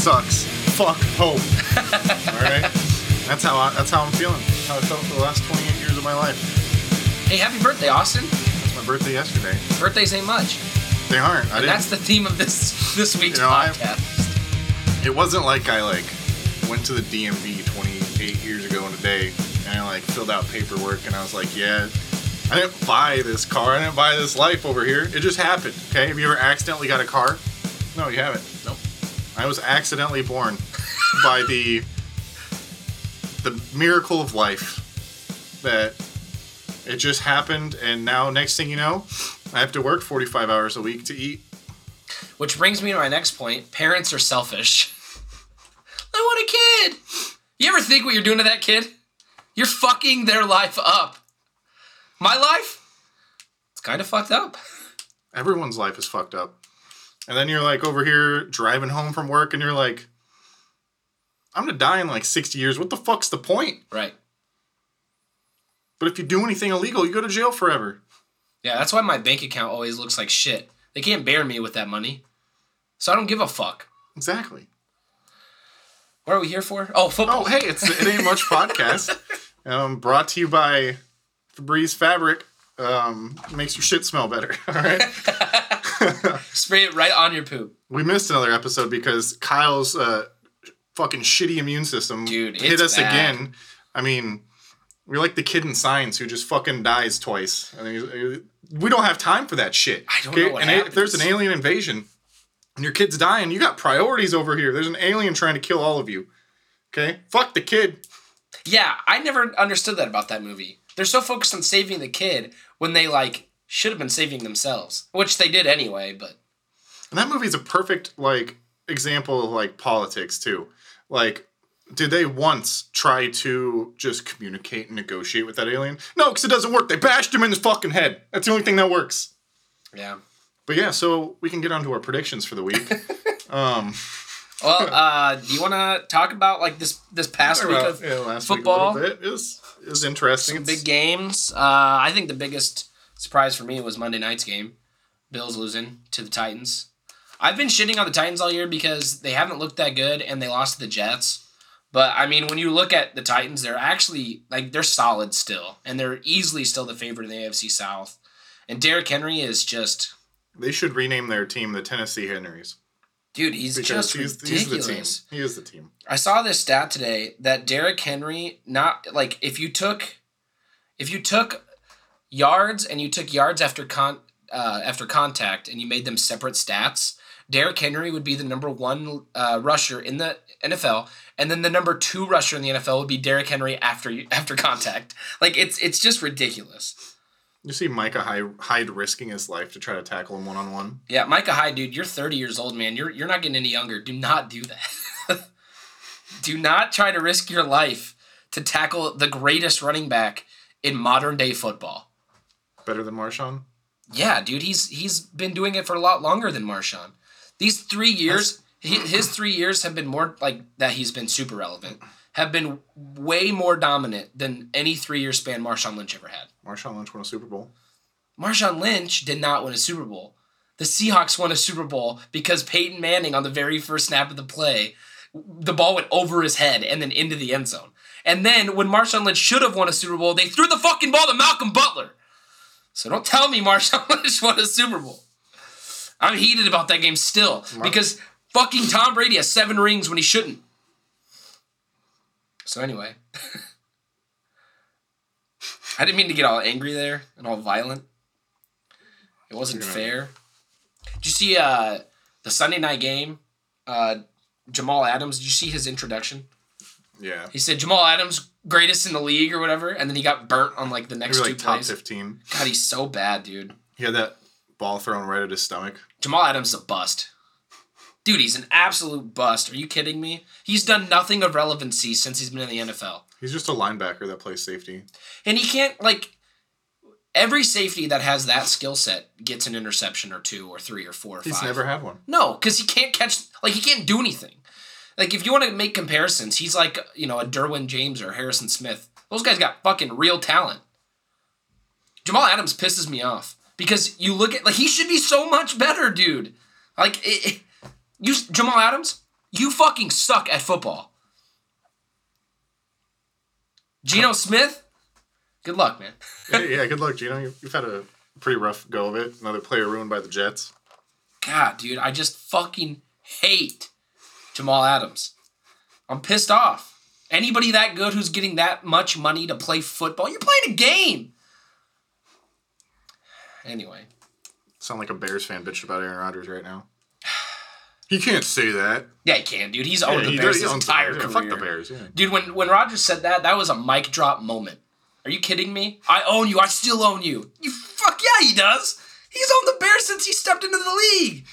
Sucks. Fuck hope. All right. That's how I, that's how I'm feeling. How I felt for the last 28 years of my life. Hey, happy birthday, Austin. It's my birthday yesterday. Birthdays ain't much. They aren't. I And didn't. that's the theme of this this week's You know, I- podcast. It wasn't like I like went to the DMV 28 years ago in a day and I like filled out paperwork and I was like, yeah, I didn't buy this car. I didn't buy this life over here. It just happened. Okay. Have you ever accidentally got a car? No, you haven't. I was accidentally born by the the miracle of life that it just happened and now next thing you know, I have to work 45 hours a week to eat. Which brings me to my next point. Parents are selfish. I want a kid. You ever think what you're doing to that kid? You're fucking their life up. My life? It's kind of fucked up. Everyone's life is fucked up. And then you're like over here driving home from work and you're like, I'm gonna die in like 60 years. What the fuck's the point? Right. But if you do anything illegal, you go to jail forever. Yeah, that's why my bank account always looks like shit. They can't bear me with that money. So I don't give a fuck. Exactly. What are we here for? Oh, football. Oh, hey, it's the It Ain't Much podcast. Um, brought to you by Febreze Fabric. Um, makes your shit smell better. All right. Spray it right on your poop. we missed another episode because Kyle's uh, fucking shitty immune system Dude, hit us bad. again. I mean, we're like the kid in science who just fucking dies twice. I mean, we don't have time for that shit. I don't know what and if there's an alien invasion and your kid's dying, you got priorities over here. There's an alien trying to kill all of you. Okay, fuck the kid. Yeah, I never understood that about that movie. They're so focused on saving the kid when they like should have been saving themselves, which they did anyway. But And that movie is a perfect like example of like politics too. Like, did they once try to just communicate and negotiate with that alien? No, because it doesn't work. They bashed him in his fucking head. That's the only thing that works. yeah. But yeah, so we can get on to our predictions for the week. um, Well, uh, do you want to talk about like this this past week of yeah, last football? week a bit is is interesting. some big games? Uh, I think the biggest surprise for me was Monday night's game, Bills losing to the Titans. I've been shitting on the Titans all year because they haven't looked that good and they lost to the Jets. But I mean, when you look at the Titans, they're actually like they're solid still, and they're easily still the favorite in the AFC South. And Derrick Henry is just, They should rename their team the Tennessee Henrys dude, he's because just he's, he's the team. ridiculous. He is the team. I saw this stat today that Derrick Henry not like if you took if you took yards and you took yards after con uh, after contact and you made them separate stats, Derrick Henry would be the number one uh, rusher in the NFL, and then the number two rusher in the NFL would be Derrick Henry after after contact. Like it's it's just ridiculous. You see Micah Hyde, Hyde risking his life to try to tackle him one on one. Yeah, Micah Hyde, dude, you're 30 years old, man. You're you're not getting any younger. Do not do that. do not try to risk your life to tackle the greatest running back in modern day football. Better than Marshawn. Yeah, dude, he's he's been doing it for a lot longer than Marshawn. These three years, hi- his three years have been more like that. He's been super relevant. Have been way more dominant than any three year span Marshawn Lynch ever had. Marshawn Lynch won a Super Bowl. Marshawn Lynch did not win a Super Bowl. The Seahawks won a Super Bowl because Peyton Manning, on the very first snap of the play, the ball went over his head and then into the end zone. And then when Marshawn Lynch should have won a Super Bowl, they threw the fucking ball to Malcolm Butler. So don't tell me Marshawn Lynch won a Super Bowl. I'm heated about that game still because fucking Tom Brady has seven rings when he shouldn't. So anyway, I didn't mean to get all angry there and all violent. It wasn't You're right. fair. Did you see uh, the Sunday night game? Uh, Jamal Adams. Did you see his introduction? Yeah. He said Jamal Adams greatest in the league or whatever, and then he got burnt on like the He next was two like top plays. 15. God, he's so bad, dude. He had that ball thrown right at his stomach. Jamal Adams is a bust. Dude, he's an absolute bust. Are you kidding me? He's done nothing of relevancy since he's been in the NFL. He's just a linebacker that plays safety. And he can't like every safety that has that skill set gets an interception or two or three or four or He's five. never had one. No, because he can't catch like he can't do anything. Like if you want to make comparisons, he's like you know a Derwin James or Harrison Smith. Those guys got fucking real talent. Jamal Adams pisses me off because you look at like he should be so much better, dude. Like it- you Jamal Adams, You fucking suck at football. Geno Smith, good luck, man. Yeah, good luck, Geno. You- You've had a pretty rough go of it. Another player ruined by the Jets. God, dude, I just fucking hate Jamal Adams. I'm pissed off. Anybody that good who's getting that much money to play football, you're playing a game. Anyway, Sound like a Bears fan bitched about Aaron Rodgers right now. He can't say that. yeah, he can, dude. He's owned Yeah, the he Bears does- his entire Yeah, career. Fuck the Bears. Yeah. Dude, when when Rodgers said that, that was a mic drop moment. Are you kidding me? I own you. I still own you. You fuck yeah, he does. He's owned the Bears since he stepped into the league.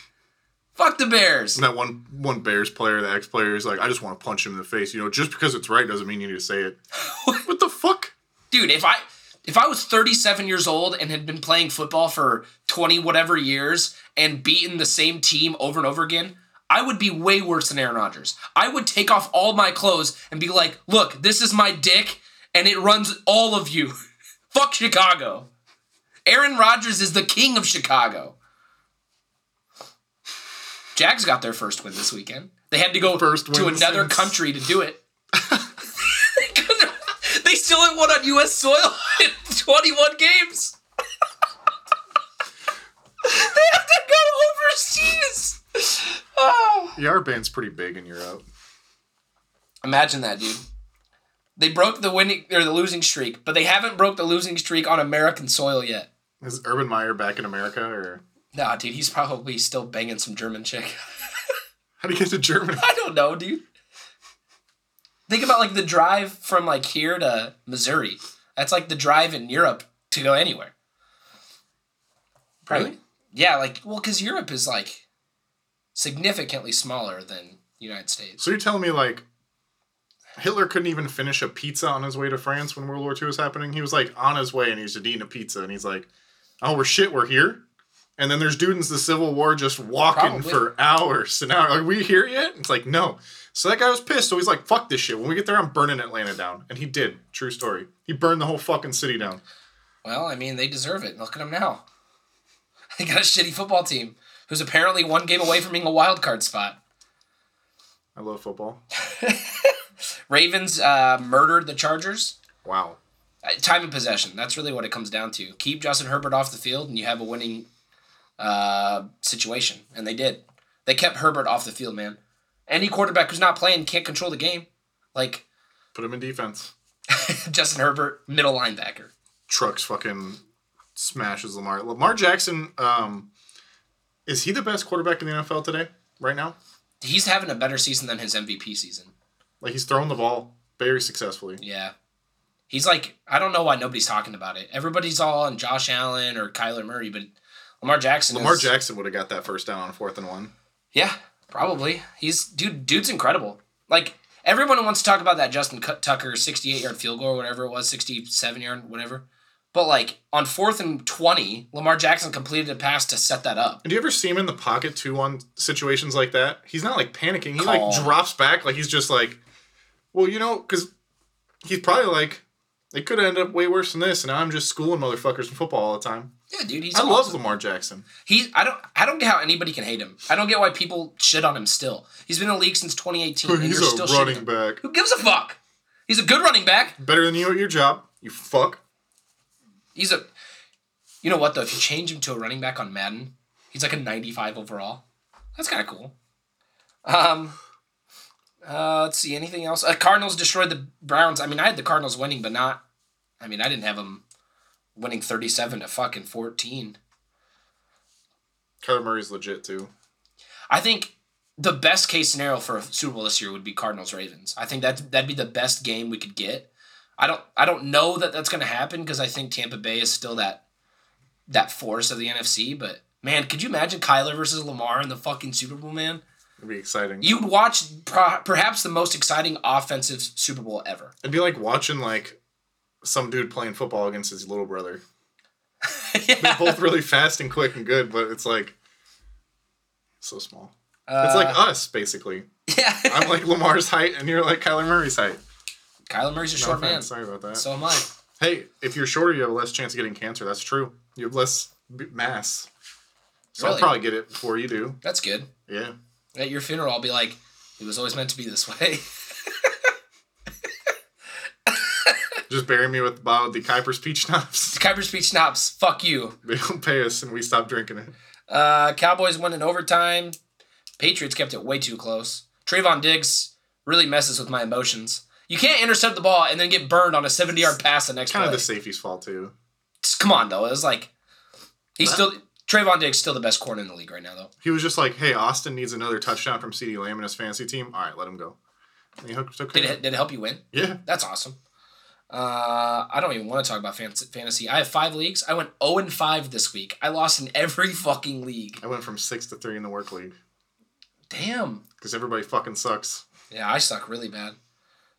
Fuck the Bears. And that one one Bears player, the ex player, is like, I just want to punch him in the face. You know, just because it's right doesn't mean you need to say it. what the fuck? Dude, if I if I was 37 years old and had been playing football for 20 whatever years and beaten the same team over and over again, I would be way worse than Aaron Rodgers. I would take off all my clothes and be like, "Look, this is my dick and it runs all of you. Fuck Chicago." Aaron Rodgers is the king of Chicago. Jags got their first win this weekend. They had to go First to another since- country to do it. they still haven't won on U.S. soil in 21 games. they have to go overseas. Oh. Yeah, our band's pretty big in Europe. Imagine that, dude. They broke the winning or the losing streak, but they haven't broke the losing streak on American soil yet. Is Urban Meyer back in America, or Nah, dude, he's probably still banging some German chick. how do you get to Germany? I don't know, dude. Think about like the drive from like here to Missouri. That's like the drive in Europe to go anywhere. Really? Yeah, like well, because Europe is like significantly smaller than United States. So you're telling me like Hitler couldn't even finish a pizza on his way to France when World War II was happening? He was like on his way and he's just eating a pizza and he's like, "Oh, we're shit, we're here." And then there's dudes in the Civil War just walking Probably. for hours and hours. Are we here yet? It's like no. So that guy was pissed. So he's like, "Fuck this shit." When we get there, I'm burning Atlanta down, and he did. True story. He burned the whole fucking city down. Well, I mean, they deserve it. Look at them now. They got a shitty football team who's apparently one game away from being a wild card spot. I love football. Ravens uh, murdered the Chargers. Wow. Uh, Time of possession. That's really what it comes down to. Keep Justin Herbert off the field, and you have a winning uh, situation. And they did. They kept Herbert off the field, man. Any quarterback who's not playing can't control the game. Like Put him in defense. Justin Herbert, middle linebacker. Trucks fucking smashes Lamar. Lamar Jackson, um, is he the best quarterback in the NFL today? Right now? He's having a better season than his MVP season. Like he's throwing the ball very successfully. Yeah. He's like, I don't know why nobody's talking about it. Everybody's all on Josh Allen or Kyler Murray, but Lamar Jackson. Lamar is- Jackson would have got that first down on fourth and one. Yeah, probably. He's dude. Dude's incredible. Like everyone wants to talk about that Justin Tucker sixty-eight yard field goal or whatever it was, sixty-seven yard whatever. But like on fourth and twenty, Lamar Jackson completed a pass to set that up. And do you ever see him in the pocket too on situations like that? He's not like panicking. He Calm. like drops back like he's just like, well, you know, because he's probably like, it could end up way worse than this, and I'm just schooling motherfuckers in football all the time. Yeah, dude. He's I love. Lamar Jackson. He. I don't. I don't get how anybody can hate him. I don't get why people shit on him still. He's been in the league since twenty eighteen. and He's you're still a running back. Who gives a fuck? He's a good running back. Better than you at your job. You fuck. He's a. You know what though? If you change him to a running back on Madden, he's like a 95 overall. That's kind of cool. Um. Uh, let's see. Anything else? Uh, Cardinals destroyed the Browns. I mean, I had the Cardinals winning, but not. I mean, I didn't have them winning 37 to fucking 14. Kyler Murray's legit too. I think the best case scenario for a Super Bowl this year would be Cardinals Ravens. I think that that'd be the best game we could get. I don't I don't know that that's going to happen because I think Tampa Bay is still that that force of the NFC. But man, could you imagine Kyler versus Lamar in the fucking Super Bowl? Man, It'd be exciting. you'd watch pro- perhaps the most exciting offensive Super Bowl ever. It'd be like watching like some dude playing football against his little brother. They're both really fast and quick and good, but it's like so small. It's like Uh, us, basically. yeah. I'm like Lamar's height, and you're like Kyler Murray's height. Kyler Murray's a No short offense, man. Sorry about that. So am I. hey, if you're shorter, you have less chance of getting cancer. That's true. You have less mass. So I'll probably get it before you do. That's good. Yeah. At your funeral, I'll be like, It was always meant to be this way. Just bury me with the bottle of the Kuiper's peach schnapps. Kuiper's Peach Schnapps, fuck you. They don't pay us, and we stop drinking it. Uh, Cowboys won in overtime. Patriots kept it way too close. Trevon Diggs really messes with my emotions. You can't intercept the ball and then get burned on a 70 yard pass the next Kind play. of the safety's fault too. Just- Come on, though. It was like, he's still, Trevon Diggs still the best corner in the league right now, though. He was just like, "Hey, Austin needs another touchdown from CeeDee Lamb in his fantasy team. All right, let him go." And he hooked. Okay. Did it, did it help you win? Yeah. That's awesome. Uh, I don't even want to talk about fan- fantasy. I have five leagues. I went 0 and 5 this week. I lost in every fucking league. I went from six to three in the work league Damn. because everybody fucking sucks. Yeah, I suck really bad.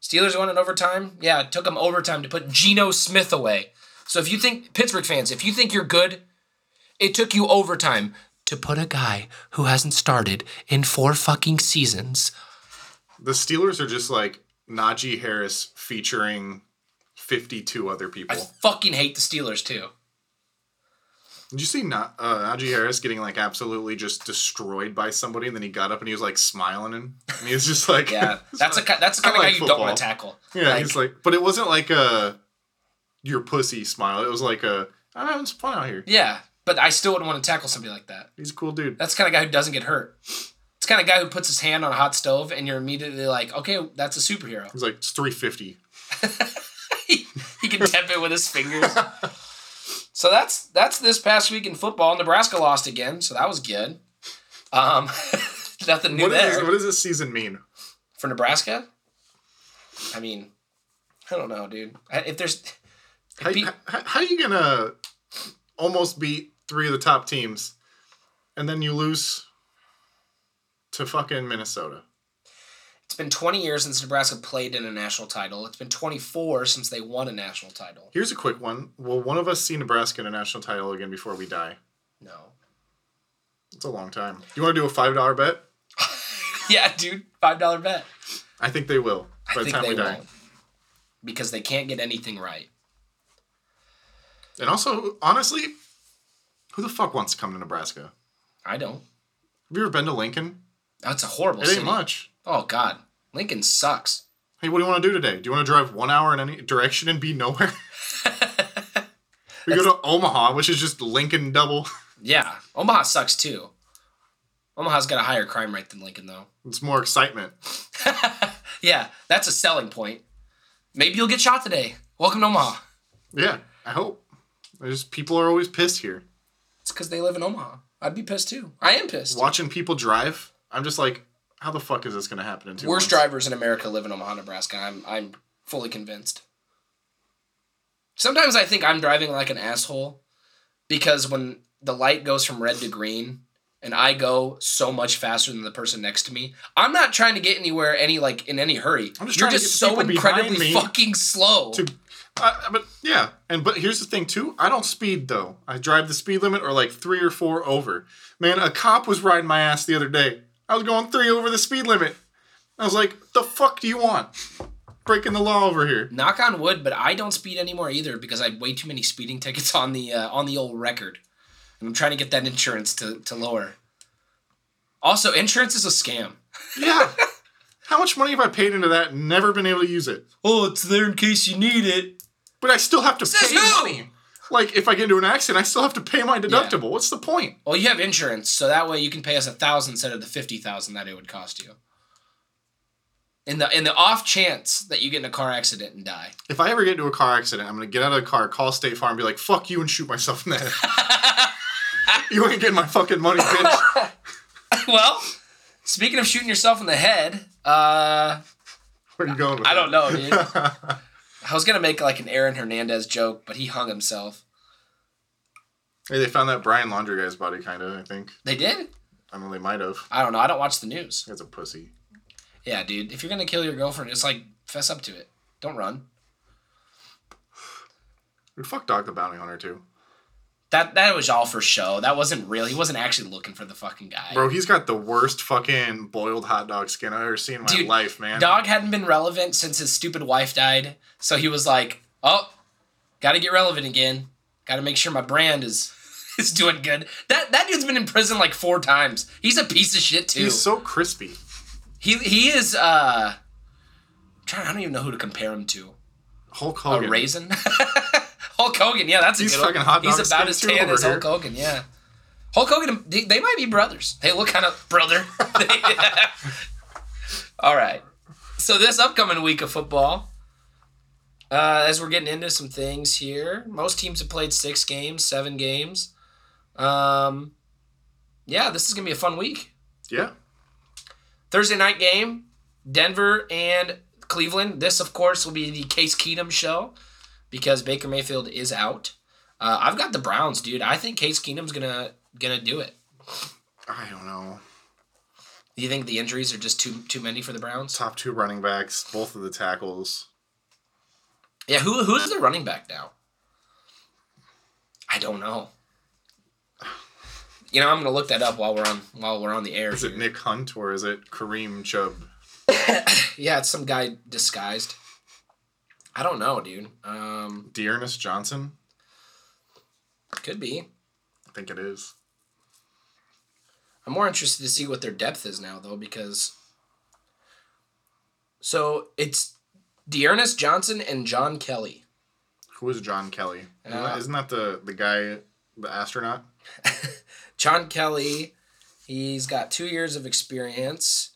Steelers won in overtime. Yeah, it took them overtime to put Geno Smith away. So if you think Pittsburgh fans, if you think you're good, it took you overtime to put a guy who hasn't started in four fucking seasons. The Steelers are just like Najee Harris featuring fifty-two other people. I fucking hate the Steelers too. Did you see Na- uh, Najee Harris getting like absolutely just destroyed by somebody, and then he got up and he was like smiling, and, and he was just like, Yeah, that's a that's the I kind of like guy you don't want to tackle. Yeah, Like- he's like, but it wasn't like a your pussy smile. It was like a I'm having some fun out here. Yeah, but I still wouldn't want to tackle somebody like that. He's a cool dude. That's the kind of guy who doesn't get hurt. It's the kind of guy who puts his hand on a hot stove and you're immediately like, okay, that's a superhero. He's like it's 350. he, he can tap it with his fingers. So that's that's this past week in football. Nebraska lost again, so that was good. Um, nothing new What, there this, what does this season mean? for Nebraska. I mean, I don't know, dude. If there's How, Be- how, how are you gonna almost beat three of the top teams, and then you lose to fucking Minnesota? It's been 20 years since Nebraska played in a national title. It's been 24 since they won a national title. Here's a quick one. Will one of us see Nebraska in a national title again before we die? No. It's a long time. Do You want to do a five dollar bet? Yeah, dude. Five dollar bet. I think they will I by the think time they we die. because they can't get anything right. And also, honestly, who the fuck wants to come to Nebraska? I don't. Have you ever been to Lincoln? That's a horrible It city. ain't much. Oh God, Lincoln sucks. Hey, what do you want to do today? Do you want to drive one hour in any direction and be nowhere? we go to Omaha, which is just Lincoln double. Yeah, Omaha sucks too. Omaha's got a higher crime rate than Lincoln, though. It's more excitement. yeah, that's a selling point. Maybe you'll get shot today. Welcome to Omaha. Yeah, I hope. There's people are always pissed here. It's because they live in Omaha. I'd be pissed too. I am pissed. Watching people drive, I'm just like, how the fuck is this gonna happen in two Worst months? drivers in America live in Omaha, Nebraska. I'm I'm fully convinced. Sometimes I think I'm driving like an asshole because when the light goes from red to green and I go so much faster than the person next to me, I'm not trying to get anywhere any like in any hurry. I'm just You're trying to just so incredibly me fucking slow. to uh, but yeah and but here's the thing too i don't speed though i drive the speed limit or like three or four over man a cop was riding my ass the other day i was going three over the speed limit i was like the fuck do you want breaking the law over here Knock on wood, but I don't speed anymore either because I have way too many speeding tickets on the uh, on the old record, and I'm trying to get that insurance to to lower. Also, insurance is a scam. yeah how much money have i paid into that and never been able to use it Oh, it's there in case you need it. but i still have to Says pay who? money like if i get into an accident i still have to pay my deductible what's the point Well, you have insurance, so that way you can pay us a thousand instead of the fifty thousand that it would cost you. In the in the off chance that you get in a car accident and die. if i ever get into a car accident i'm gonna get out of the car call state farm be like fuck you and shoot myself in the head you ain't getting my fucking money bitch well, speaking of shooting yourself in the head, uh, Where are you going with I that? don't know, dude. I was gonna make like an Aaron Hernandez joke, but he hung himself. hey, they found that Brian Laundrie guy's body, kind of, I think. They did? I mean, they might have. I don't know. I don't watch the news. That's a pussy. Yeah, dude. If you're gonna kill your girlfriend, just like fess up to it. Don't run. Dude, fuck Dog the Bounty Hunter, too. That that was all for show. That wasn't real. He wasn't actually looking for the fucking guy. Bro, he's got the worst fucking boiled hot dog skin I've ever seen in my Dude, life, man. Dog hadn't been relevant since his stupid wife died, so he was like, "Oh, got to get relevant again. Got to make sure my brand is is doing good." That that dude's been in prison like four times. He's a piece of shit too. He's so crispy. He he is. uh I'm trying. I don't even know who to compare him to. Hulk Hogan. A raisin. Hulk Hogan. Yeah, that's a He's good one. fucking hot He's about as tan as Hulk. Hogan. Yeah. Hulk Hogan. They, they might be brothers. They look kind of brother. All right. So this upcoming week of football, uh, as we're getting into some things here, most teams have played six games, seven games. Um, yeah, this is gonna be a fun week. Yeah. Thursday night game, Denver and Cleveland. This, of course, will be the Case Keenum show because Baker Mayfield is out. Uh, I've got the Browns, dude. I think Case Keenum's gonna gonna do it. I don't know. Do you think the injuries are just too too many for the Browns? Top two running backs, both of the tackles. Yeah, who who's the running back now? I don't know. You know, I'm gonna look that up while we're on while we're on the air. Is here. it Nick Hunt or is it Kareem Chubb? Yeah, it's some guy disguised. I don't know, dude. Um, D'Ernest Johnson? could be. I think it is. I'm more interested to see what their depth is now, though, because. So it's D'Ernest Johnson and John Kelly. Who is John Kelly? Isn't, Uh, that, isn't that the, the guy, the astronaut? John Kelly, he's got two years of experience.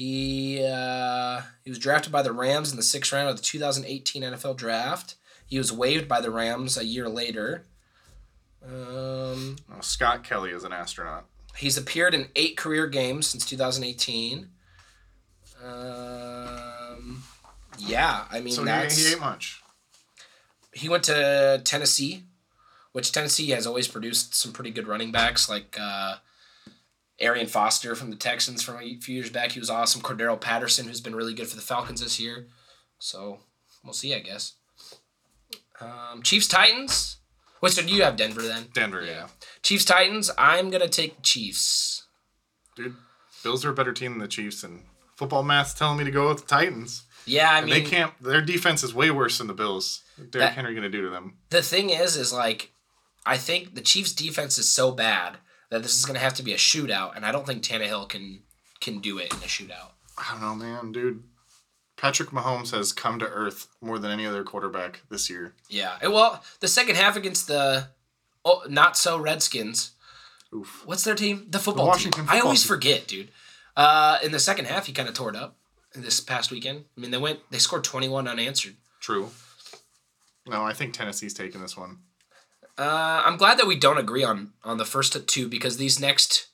He uh, he was drafted by the Rams in the sixth round of the 2018 NFL Draft. He was waived by the Rams a year later. Um, No, Scott Kelly is an astronaut. He's appeared in eight career games since 2018. Um, yeah, I mean So he, that's he he, ain't much. went to Tennessee, which Tennessee has always produced some pretty good running backs like uh, Arian Foster from the Texans from a few years back. He was awesome. Cordero Patterson, who's been really good for the Falcons this year. So we'll see, I guess. Um, Chiefs Titans. Wait, so do you have Denver then? Denver, yeah. Chiefs Titans. I'm gonna take Chiefs. Dude, Bills are a better team than the Chiefs, and football math's telling me to go with the Titans. Yeah, I And mean they can't. Their defense is way worse than the Bills. Derrick That- Henry gonna do to them? the thing is, is like, I think the Chiefs' defense is so bad that this is gonna have to be a shootout, and I don't think Tannehill can can do it in a shootout. I don't know, man, dude. Patrick Mahomes has come to earth more than any other quarterback this year. Yeah. Well, the second half against the oh, not so Redskins. Oof. What's their team? The football Washington team. I always team. forget, dude. Uh, in the second half, he kind of tore it up this past weekend. I mean, they went, they scored twenty one unanswered. True. No, I think Tennessee's taking this one. Uh, I'm glad that we don't agree on on the first two because these next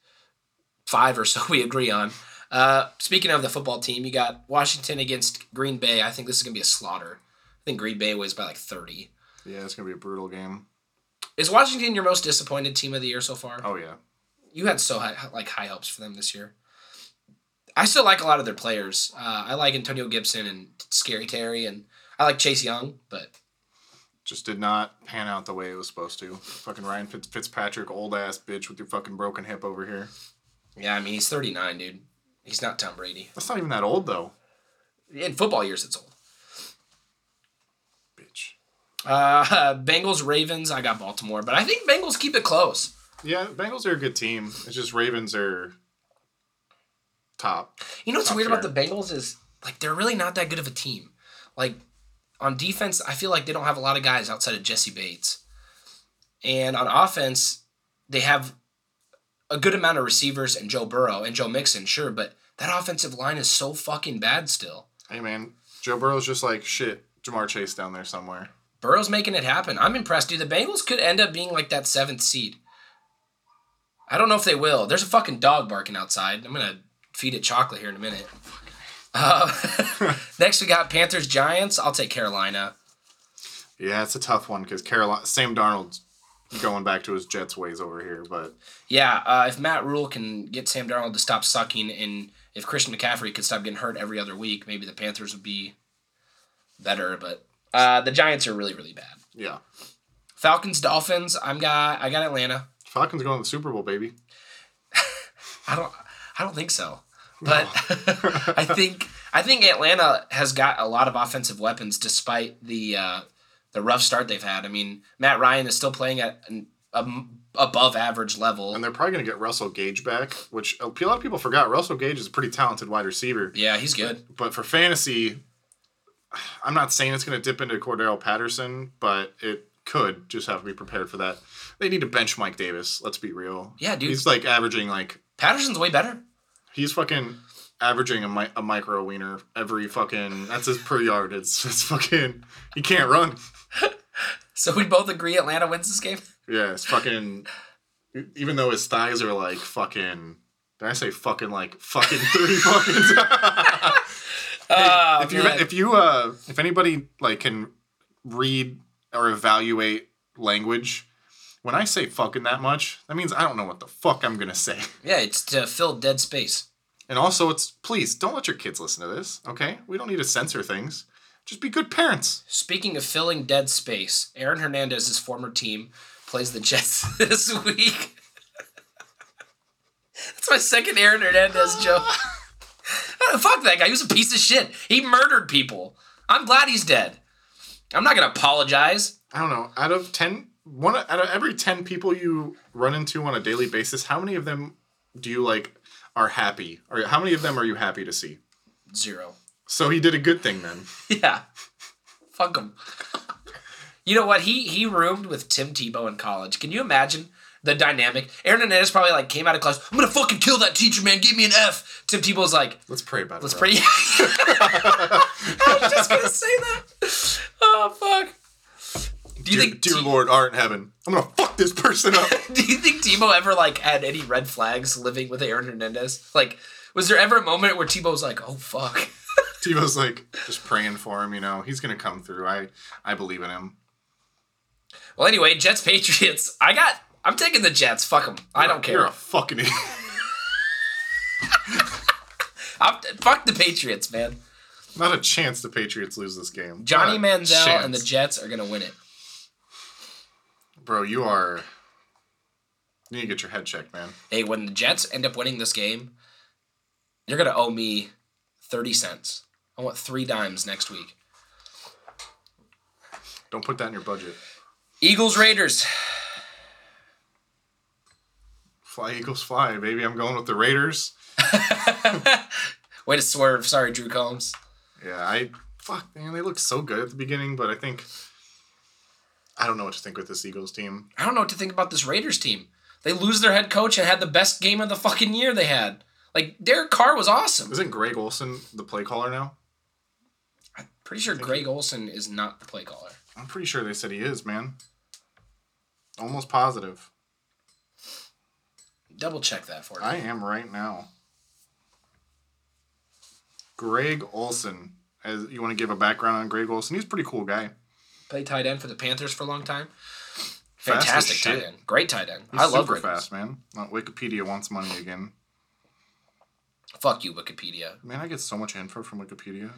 five or so we agree on. Uh, speaking of the football team, you got Washington against Green Bay. I think this is gonna be a slaughter. I think Green Bay wins by like 30. Yeah, it's gonna be a brutal game. Is Washington your most disappointed team of the year so far? Oh yeah. You had so high, like high hopes for them this year. I still like a lot of their players. Uh, I like Antonio Gibson and Scary Terry, and I like Chase Young. But Just did not pan out the way it was supposed to. Fucking Ryan Fitz- Fitzpatrick, old ass bitch with your fucking broken hip over here. yeah, I mean he's 39, dude. He's not Tom Brady. That's not even that old though. In football years, it's old. Bitch. Uh, Bengals, Ravens. I got Baltimore, but I think Bengals keep it close. Yeah, Bengals are a good team. It's just Ravens are top. You know what's Top weird about the Bengals is like they're really not that good of a team. Like on defense, I feel like they don't have a lot of guys outside of Jessie Bates, and on offense, they have a good amount of receivers and Joe Burrow and Joe Mixon, sure, but that offensive line is so fucking bad still. Hey man, Joe Burrow's just like shit. Ja'Marr Chase down there somewhere. Burrow's making it happen. I'm impressed, dude. The Bengals could end up being like that seventh seed. I don't know if they will. There's a fucking dog barking outside. I'm gonna feed it chocolate here in a minute. Uh, next, we got Panthers Giants. I'll take Carolina. Yeah, it's a tough one because Carolina, Sam Darnold's going back to his Jets ways over here, but Yeah, uh, if Matt Rhule can get Sam Darnold to stop sucking, and if Christian McCaffrey could stop getting hurt every other week, maybe the Panthers would be better. But uh, the Giants are really, really bad. yeah, Falcons Dolphins. I'm got. I got Atlanta. Falcons going to the Super Bowl, baby. I don't. I don't think so. But I think I think Atlanta has got a lot of offensive weapons despite the uh, the rough start they've had. I mean, Matt Ryan is still playing at an um, above average level. And they're probably going to get Russell Gage back, which a lot of people forgot. Russell Gage is a pretty talented wide receiver. yeah, he's good. But for fantasy, I'm not saying it's going to dip into Cordero Patterson, but it could. Just have to be prepared for that. They need to bench Mike Davis. Let's be real. Yeah, dude. He's like averaging like Patterson's way better. He's fucking averaging a, mi- a micro wiener every fucking. That's his per yard. It's it's fucking. He can't run. So we both agree Atlanta wins this game. Yeah, it's fucking. Even though his thighs are like fucking. Did I say fucking like fucking thirty fucking? Oh, if you man. if you uh if anybody like can read or evaluate language, when I say fucking that much, that means I don't know what the fuck I'm gonna say. yeah, it's to fill dead space. And also, it's please don't let your kids listen to this. Okay, we don't need to censor things. Just be good parents. Speaking of filling dead space, Aaron Hernandez's former team plays the Jets this week. That's my second Aaron Hernandez joke. Fuck that guy. He was a piece of shit. He murdered people. I'm glad he's dead. I'm not gonna apologize. I don't know. Out of ten, one out of every ten people you run into on a daily basis, how many of them do you like are happy? How many of them are you happy to see? Zero. So he did a good thing then. Yeah. Fuck him. You know what? He he roomed with Tim Tebow in college. Can you imagine the dynamic? Aaron Hernandez probably like came out of class. I'm gonna fucking kill that teacher, man. Give me an F. Tim Tebow's like, Let's pray about it. let's pray. I was just gonna say that. Oh fuck. Do you Dear, think dear T- Lord art in heaven, I'm gonna fuck this person up. Do you think Tebow ever like had any red flags living with Aaron Hernandez? Like, was there ever a moment where Tebow was like, "Oh fuck"? Tebow's like just praying for him. You know, he's gonna come through. I I believe in him. Well, anyway, Jets Patriots. I got. I'm taking the Jets. Fuck them. I don't care. You're a fucking idiot. I'm, fuck the Patriots, man. Not a chance the Patriots lose this game. Johnny Manziel chance. and the Jets are gonna win it. Bro, you are. You need to get your head checked, man. Hey, when the Jets end up winning this game, you're gonna owe me thirty cents. I want three dimes next week. Don't put that in your budget. Eagles Raiders. Fly Eagles fly, baby. I'm going with the Raiders. Way to swerve. Sorry, Drew Combs. Yeah, I fuck man, they look so good at the beginning, but I think I don't know what to think with this Eagles team. I don't know what to think about this Raiders team. They lose their head coach and had the best game of the fucking year they had. Like Derek Carr was awesome. Isn't Greg Olson the play caller now? I'm pretty sure Greg Olson is not the play caller. I'm pretty sure they said he is, man. Almost positive. Double check that for me. I am right now. Greg Olson. As you want to give a background on Greg Olson, he's a pretty cool guy. Played tight end for the Panthers for a long time. Fast Fantastic tight end. Great tight end. He's I love super fast, man. Wikipedia wants money again. Fuck you, Wikipedia. Man, I get so much info from Wikipedia.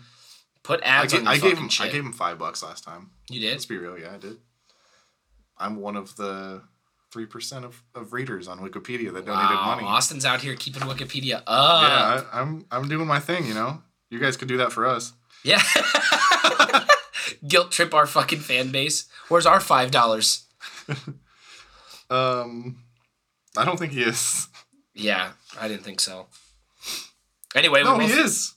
Put I, ads on I gave him. shit. I gave him five bucks last time. you did? Let's be real. Yeah, I did. I'm one of the three percent of, of readers on Wikipedia that donated Wow, money. Austin's out here keeping Wikipedia up. Yeah, I, I'm I'm doing my thing. You know, you guys could do that for us. Yeah. Guilt trip our fucking fan base. Where's our five dollars? Um, I don't think he is. Yeah, I didn't think so. Anyway, No, he is.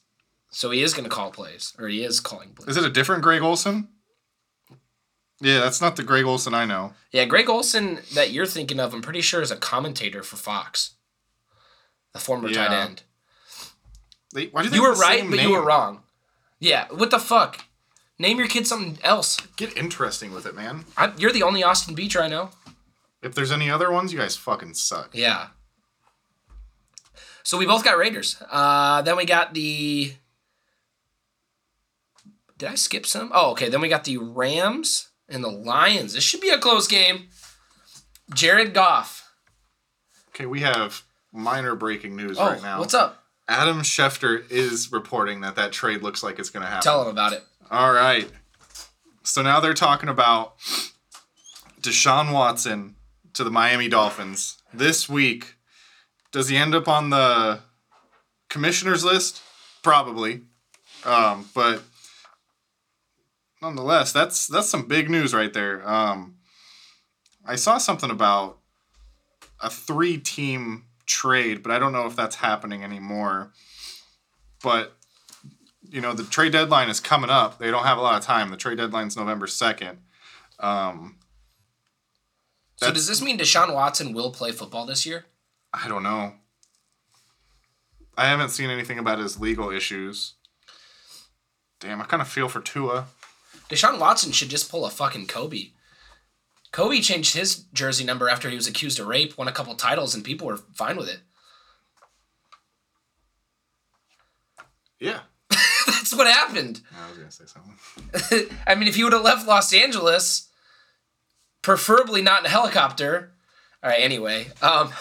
So he is gonna call plays, or he is calling plays. Is it a different Greg Olson? Yeah, that's not the Greg Olson I know. Yeah, Greg Olson that you're thinking of, I'm pretty sure is a commentator for Fox. The former tight end. They, why do they You were right, but you were wrong. Yeah, what the fuck? Name your kid something else. Get interesting with it, man. I, you're the only Austin Beecher I know. If there's any other ones, you guys fucking suck. Yeah. So we both got Raiders. Uh, then we got the. Did I skip some? Oh, okay. Then we got the Rams and the Lions. This should be a close game. Jared Goff. Okay, we have minor breaking news Oh, right now. what's up? Adam Schefter is reporting that that trade looks like it's going to happen. Tell him about it. All right. So now they're talking about Deshaun Watson to the Miami Dolphins this week. Does he end up on the commissioner's list? Probably. Um, but nonetheless, that's that's some big news right there. Um, I saw something about a three team trade, but I don't know if that's happening anymore. But you know, the trade deadline is coming up. They don't have a lot of time. The trade deadline's November second. Um, So does this mean Deshaun Watson will play football this year? I don't know. I haven't seen anything about his legal issues. Damn, I kind of feel for Tua. Deshaun Watson should just pull a fucking Kobe. Kobe changed his jersey number after he was accused of rape, won a couple titles, and people were fine with it. Yeah. That's what happened. I was gonna say something. I mean, if he would have left Los Angeles, preferably not in a helicopter. All right, anyway. Um,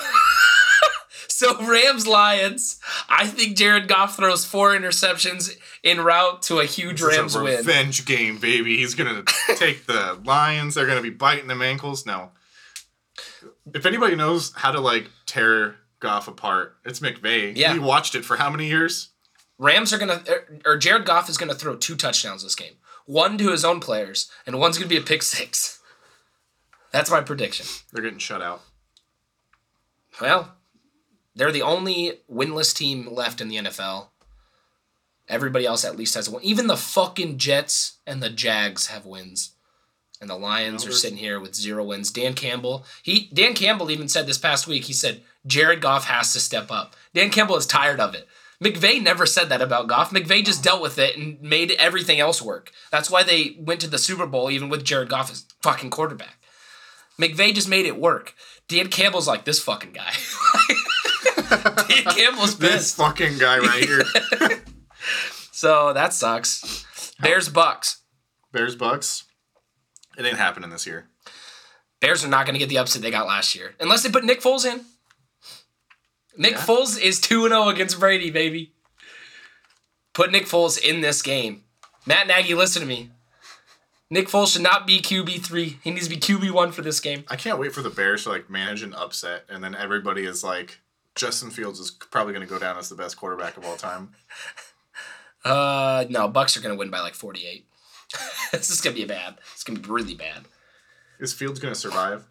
so Rams Lions. I think Jared Goff throws four interceptions en route to a huge This is Rams a win. revenge game, baby. He's gonna take the Lions. They're gonna be biting them ankles. No. If anybody knows how to like tear Goff apart, it's McVay. Yeah. He watched it for how many years? Rams are gonna, or Jared Goff is gonna throw two touchdowns this game. One to his own players, and one's gonna be a pick six. That's my prediction. They're getting shut out. Well, they're the only winless team left in the NFL. Everybody else at least has one. Even the fucking Jets and the Jags have wins. And the Lions are sitting here with zero wins. Dan Campbell, he Dan Campbell even said this past week, he said Jared Goff has to step up. Dan Campbell is tired of it. McVay never said that about Goff. McVay just dealt with it and made everything else work. That's why they went to the Super Bowl even with Jared Goff as fucking quarterback. McVay just made it work. Dan Campbell's like this fucking guy. Dan Campbell's This fucking guy right here. So that sucks. Bears Bucks. Bears Bucks. It ain't happening this year. Bears are not going to get the upset they got last year unless they put Nick Foles in. Nick Yeah. Foles is 2 0 against Brady, baby. Put Nick Foles in this game. Matt Nagy, listen to me. Nick Foles should not be QB3. He needs to be QB1 for this game. I can't wait for the Bears to like manage an upset, and then everybody is like, Justin Fields is probably going to go down as the best quarterback of all time. Uh, no, Bucks are going to win by like 48. this is going to be bad. It's going to be really bad. Is Fields going to survive?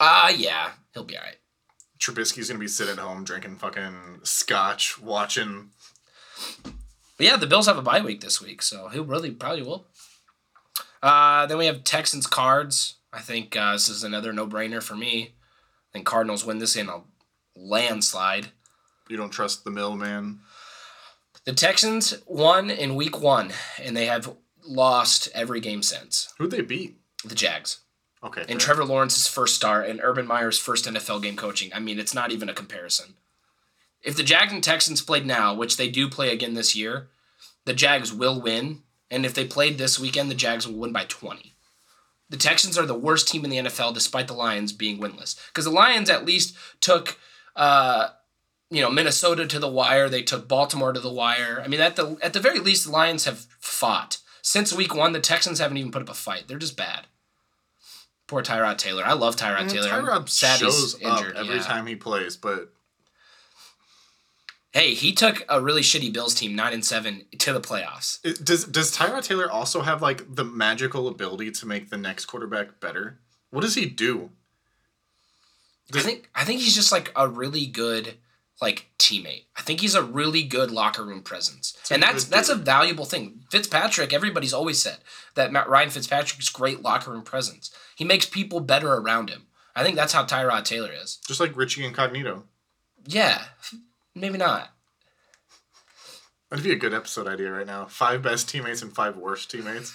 Ah, yeah. He'll be all right. Trubisky's going to be sitting at home drinking fucking scotch, watching. But yeah, the Bills have a bye week this week, so he'll really probably will. Uh, then we have Texans Cards. I think uh, this is another no brainer for me. I think Cardinals win this in a landslide. You don't trust the middleman. The Texans won in week one, and they have lost every game since. Who'd they beat? The Jags. Okay. And fair. Trevor Lawrence's first start and Urban Meyer's first NFL game coaching. I mean, it's not even a comparison. If the Jags and Texans played now, which they do play again this year, the Jags will win. And if they played this weekend, the Jags will win by 20. The Texans are the worst team in the NFL despite the Lions being winless. Because the Lions at least took uh, you know, Minnesota to the wire, they took Baltimore to the wire. I mean, at the at the very least the Lions have fought. Since week 1, the Texans haven't even put up a fight. They're just bad. Poor Tyrod Taylor. I love Tyrod Taylor. Tyrod sad shows he's injured. up every yeah. time he plays, but Hey, he took a really shitty Bills team, nine and seven, to the playoffs. it, does does Tyrod Taylor also have like the magical ability to make the next quarterback better? What does he do? I think I think he's just like a really good like teammate. I think he's a really good locker room presence, a and that's that's a valuable thing. Fitzpatrick, everybody's always said that Matt Ryan Fitzpatrick's great locker room presence. He makes people better around him. I think that's how Tyrod Taylor is. Just like Richie Incognito. Yeah, maybe not. That'd be a good episode idea right now. Five best teammates and five worst teammates.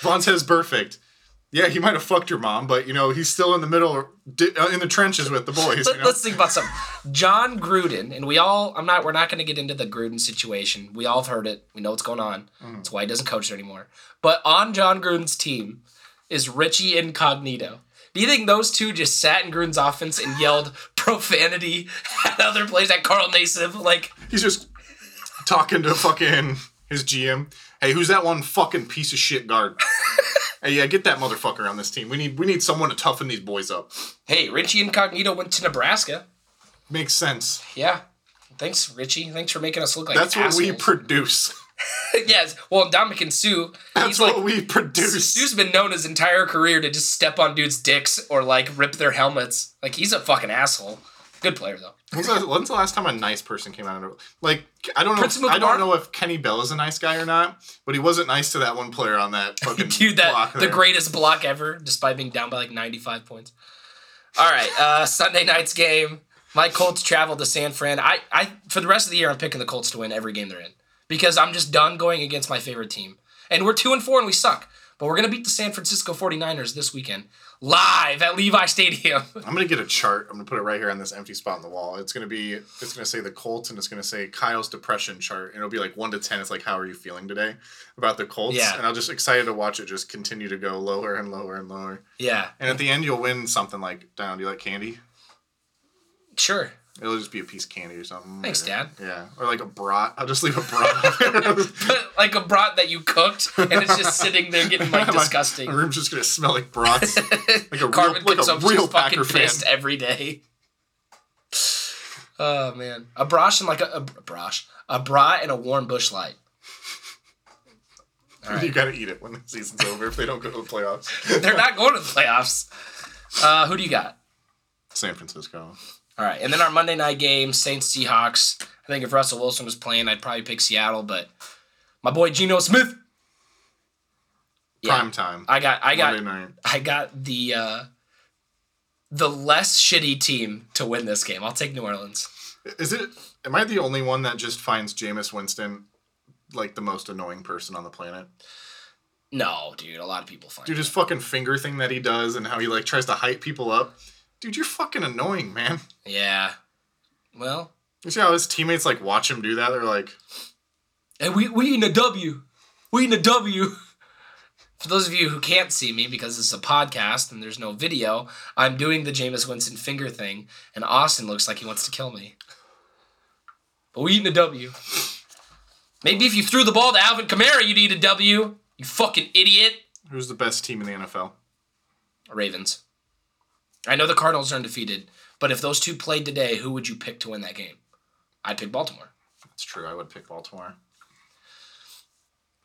Vontaze Burfict. Yeah, he might have fucked your mom, but you know he's still in the middle, uh, in the trenches with the boys. Let, You know? us think about something. Jon Gruden, and we all. I'm not. We're not going to get into the Gruden situation. We all have heard it. We know what's going on. Mm. That's why he doesn't coach anymore. But on Jon Gruden's team is Richie Incognito. Do you think those two just sat in Gruden's offense and yelled profanity at other players at Carl Nassib? Like, He's just talking to fucking his GM. Hey, who's that one fucking piece of shit guard? hey, yeah, get that motherfucker on this team. We need we need someone to toughen these boys up. hey, Richie Incognito went to Nebraska. Makes sense. Yeah. Thanks, Richie. Thanks for making us look like That's what we produce. yes. Well, Ndamukong Suh, That's he's what we produce. Suh's been known his entire career to just step on dudes' dicks or like rip their helmets. Like he's a fucking asshole. Good player though. When's the, when's the last time a nice person came out of like I don't know Prince if, I don't know if Kenny Bell is a nice guy or not, but he wasn't nice to that one player on that fucking Dude, that the there. greatest block ever, despite being down by like 95 points. All right, uh, Sunday night's game. My Colts travel to San Fran. I, I for the rest of the year, I'm picking the Colts to win every game they're in because I'm just done going against my favorite team. And we're two and four and we suck. But we're gonna beat the San Francisco 49ers this weekend live at Levi Stadium. I'm gonna get a chart. I'm gonna put it right here on this empty spot on the wall. It's gonna be it's gonna say the Colts and it's gonna say Kyle's depression chart. And it'll be like one to ten. It's like how are you feeling today about the Colts? Yeah. And I'm just excited to watch it just continue to go lower and lower and lower. yeah, And at the end you'll win something like down. Do you like candy? sure. It'll just be a piece of candy or something. Thanks, Or- Dad. Yeah. Or like a brat. I'll just leave a brat. But like a brat that you cooked and it's just sitting there getting like disgusting. My room's just gonna smell like brats. Like a Carmen real, like a real fucking Packer fan. every day. Oh man, a brosh and like a, a brosh, a bra and a warm Busch Light. You gotta eat it when the season's over if they don't go to the playoffs. they're not going to the playoffs. Uh, who do you got? San Francisco. All right, and then our Monday night game, Saints Seahawks. I think if Russell Wilson was playing, I'd probably pick Seattle, but my boy Geno Smith. Yeah, Prime time. I got, I got, Monday night. I got the uh, the less shitty team to win this game. I'll take New Orleans. Is it? Am I the only one that just finds Jameis Winston like the most annoying person on the planet? No, dude, a lot of people find. Dude, his fucking finger thing that he does and how he like tries to hype people up. Dude, you're fucking annoying, man. Yeah. Well, You see how his teammates like watch him do that? They're like, and we we eating a W. We eating a W. For those of you who can't see me because it's a podcast and there's no video, I'm doing the Jameis Winston finger thing, and Austin looks like he wants to kill me. But we eating a W. Maybe if you threw the ball to Alvin Kamara, you'd eat a W. You fucking idiot. who's the best team in the NFL? Ravens. I know the Cardinals are undefeated, but if those two played today, who would you pick to win that game? I'd pick Baltimore. That's true. I would pick Baltimore.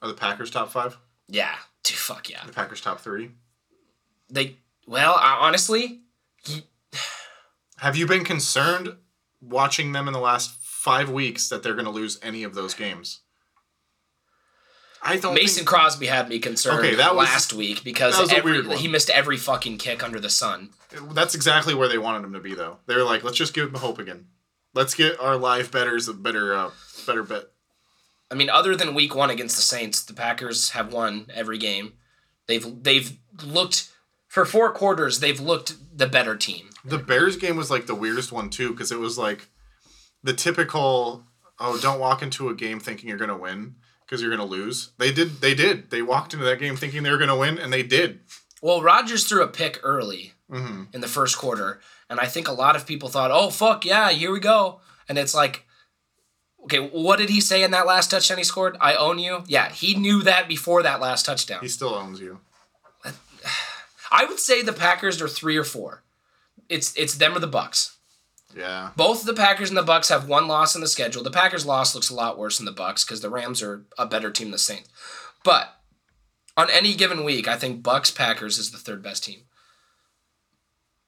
Are the Packers top five? Yeah. Dude, fuck yeah. The Packers top three? They well, I, honestly, Have you been concerned watching them in the last five weeks that they're going to lose any of those games? I don't. Mason think, Crosby had me concerned Okay, that was- last week because that was a every, he missed every fucking kick under the sun. that's exactly where they wanted him to be, though. They were like, let's just give them hope again. Let's get our live betters a better, uh, better bet. I mean, other than week one against the Saints, the Packers have won every game. They've they've looked for four quarters. They've looked the better team. The Bears game was like the weirdest one too, because it was like the typical, oh, don't walk into a game thinking you're gonna win because you're gonna lose. They did. They did. They walked into that game thinking they were gonna win, and they did. Well, Rodgers threw a pick early hmm in the first quarter, and I think a lot of people thought, "Oh fuck yeah, here we go," and it's like. Okay, what did he say in that last touchdown he scored? I own you. Yeah, he knew that before that last touchdown. He still owns you. I would say the Packers are three or four. It's it's them or the Bucks. Yeah. Both the Packers and the Bucks have one loss in the schedule. The Packers' loss looks a lot worse than the Bucks because the Rams are a better team than the Saints. But on any given week, I think Bucks Packers is the third best team.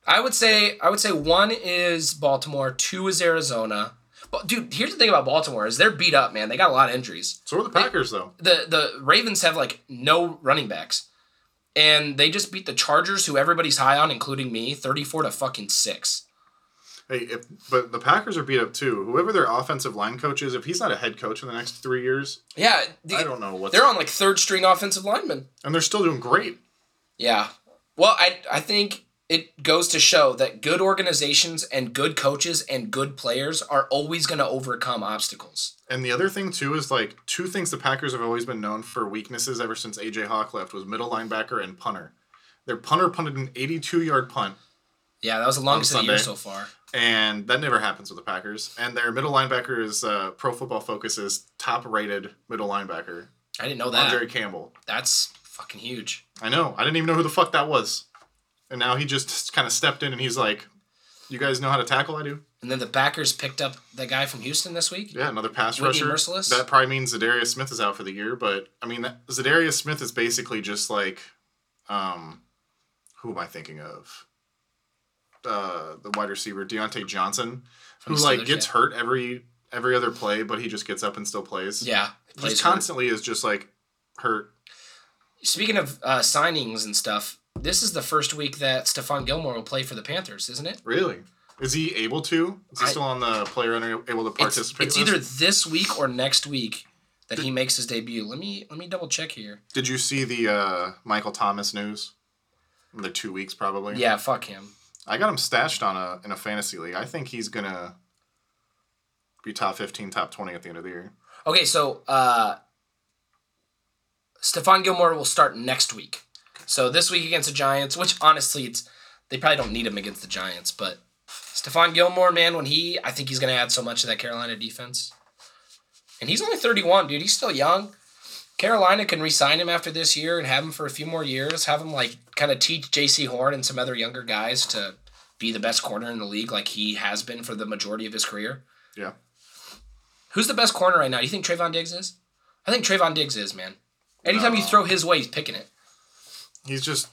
I would say I would say one is Baltimore, two is Arizona. But dude, here's the thing about Baltimore is they're beat up, man. They got a lot of injuries. So are the Packers though. The the Ravens have like no running backs. And they just beat the Chargers, who everybody's high on, including me, 34 to fucking 6. Hey, if but the Packers are beat up too. Whoever their offensive line coach is, if he's not a head coach in the next three years, Yeah, the- I don't know what. they're on like third string offensive linemen. and they're still doing great. Yeah. Well, I I think it goes to show that good organizations and good coaches and good players are always going to overcome obstacles. And the other thing too is like two things the Packers have always been known for weaknesses ever since AJ Hawk left was middle linebacker and punter. Their punter punted an 82 yard punt, Yeah, that was the longest of the year so far. And that never happens with the Packers. And their middle linebacker is uh, Pro Football Focus's top rated middle linebacker, I didn't know that. Andre Campbell. That's fucking huge. I know. I didn't even know who the fuck that was. And now he just kind of stepped in and he's like, "You guys know how to tackle? I do." And then the Packers picked up the guy from Houston this week. Yeah, another pass Whitney rusher. Mercilus? That probably means Za'Darius Smith is out for the year, but I mean, that, Za'Darius Smith is basically just like, um, who am I thinking of? Uh, the wide receiver Diontae Johnson, who the like gets yeah. hurt every every other play, but he just gets up and still plays. Yeah. plays just hurt. constantly is just like hurt. Speaking of uh, signings and stuff, this is the first week that Stephon Gilmore will play for the Panthers, isn't it? Really, is he able to? Is he I- still on the player able to participate? it's list? either this week or next week that he makes his debut. Let me let me double check here. Did you see the uh, Michael Thomas news? The two weeks probably. Yeah, fuck him. I got him stashed on a in a fantasy league. I think he's gonna be top fifteen, top twenty at the end of the year. Okay, so uh Stephon Gilmore will start next week. So this week against the Giants, which honestly it's they probably don't need him against the Giants, but Stephon Gilmore, man, when he I think he's gonna add so much to that Carolina defense. And he's only 31, dude. He's still young. Carolina can re-sign him after this year and have him for a few more years. Have him like kind of teach Jaycee Horn and some other younger guys to be the best corner in the league, like he has been for the majority of his career. Yeah. Who's the best corner right now? Do you think Trevon Diggs is? I think Trevon Diggs is, man. Anytime you throw his way, he's picking it. He's just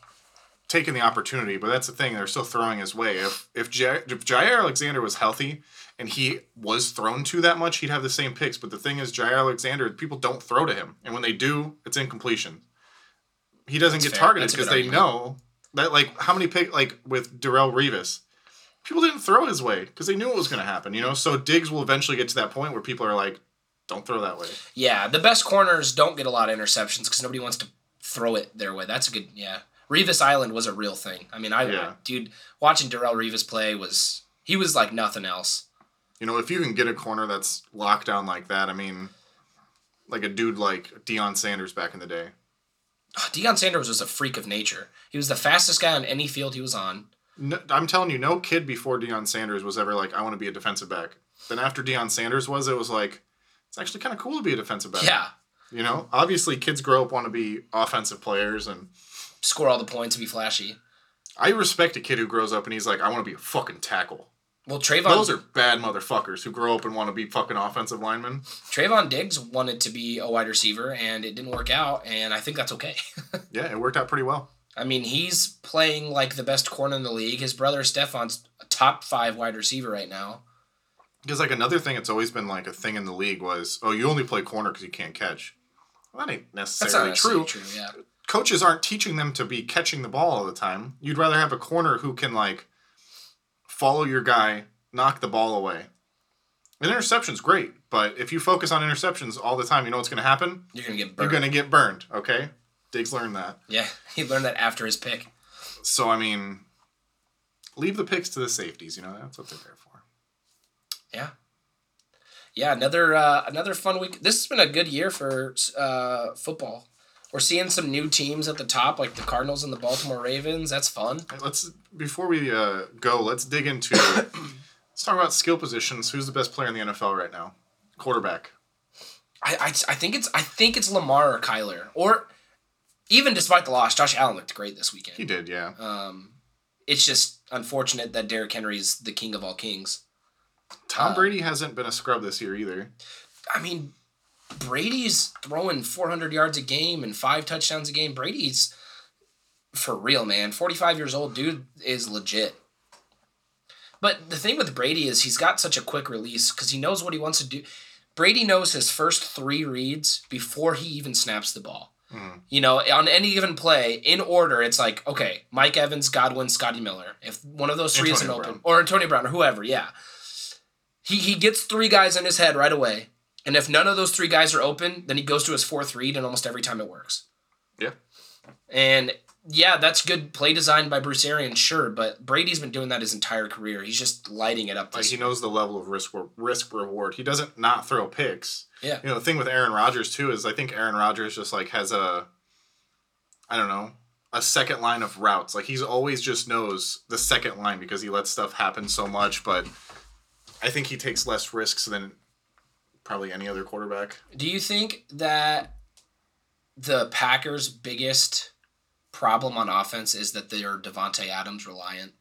taking the opportunity, but that's the thing. They're still throwing his way. If if J- if Jaire Alexander was healthy and he was thrown to that much, he'd have the same picks. But the thing is, Jaire Alexander, people don't throw to him, and when they do, it's incompletion. He doesn't That's get fair. targeted because they argument. know that like how many pick like with Darrelle Revis. People didn't throw his way because they knew it was going to happen, you know. So Diggs will eventually get to that point where people are like, "Don't throw that way." Yeah, the best corners don't get a lot of interceptions because nobody wants to throw it their way. That's a good, yeah. Revis Island was a real thing. I mean, I, Yeah. dude, watching Darrelle Revis play was, he was like nothing else. You know, if you can get a corner that's locked down like that, I mean, like a dude like Deion Sanders back in the day. Oh, Deion Sanders was a freak of nature. He was the fastest guy on any field he was on. No, I'm telling you, no kid before Deion Sanders was ever like, I want to be a defensive back. Then after Deion Sanders was, it was like, it's actually kind of cool to be a defensive back. Yeah. You know, obviously kids grow up want to be offensive players, and Score all the points and be flashy. I respect a kid who grows up and he's like, I want to be a fucking tackle. Well, Trevon, Those are bad motherfuckers who grow up and want to be fucking offensive linemen. Trevon Diggs wanted to be a wide receiver and it didn't work out, and I think that's okay. Yeah, it worked out pretty well. I mean, he's playing like the best corner in the league. His brother Stefon's a top five wide receiver right now. Because like another thing that's always been like a thing in the league was, oh, you only play corner because you can't catch. Well, that ain't That's necessarily true. true. Yeah. Coaches aren't teaching them to be catching the ball all the time. You'd rather have a corner who can like follow your guy, knock the ball away. An interception's great, but if you focus on interceptions all the time, you know what's going to happen? You're gonna get You're going to get burned. Okay, Diggs learned that. Yeah, he learned that after his pick. So I mean, leave the picks to the safeties. You know that's what they're there for. Yeah. Yeah, another uh, another fun week. This has been a good year for uh, football. We're seeing some new teams at the top, like the Cardinals and the Baltimore Ravens. That's fun. Let's before we uh, go, let's dig into. let's talk about skill positions. Who's the best player in the NFL right now? Quarterback. I, I, I think it's I think it's Lamar or Kyler or even despite the loss, Josh Allen looked great this weekend. He did, yeah. Um, it's just unfortunate that Derrick Henry's the king of all kings. Tom uh, Brady hasn't been a scrub this year either. I mean, Brady's throwing 400 yards a game and five touchdowns a game. Brady's for real, man. 45 years old, dude is legit. But the thing with Brady is he's got such a quick release because he knows what he wants to do. Brady knows his first three reads before he even snaps the ball. Mhm. You know, on any given play, in order, it's like, okay, Mike Evans, Godwin, Scotty Miller. If one of those three isn't Antonio open, Brown. or Antonio Brown, or whoever, yeah. He, he gets three guys in his head right away. And if none of those three guys are open, then he goes to his fourth read, and almost every time it works. Yeah. And yeah, that's good play design by Bruce Arians, sure, but Brady's been doing that his entire career. He's just lighting it up Like he knows the level of risk risk reward. He doesn't not throw picks. Yeah. You know the thing with Aaron Rodgers too is I think Aaron Rodgers just like has a, I don't know, a second line of routes. Like he's always just knows the second line because he lets stuff happen so much. But I think he takes less risks than probably any other quarterback. Do you think that the Packers' biggest problem on offense is that they're Davante Adams reliant?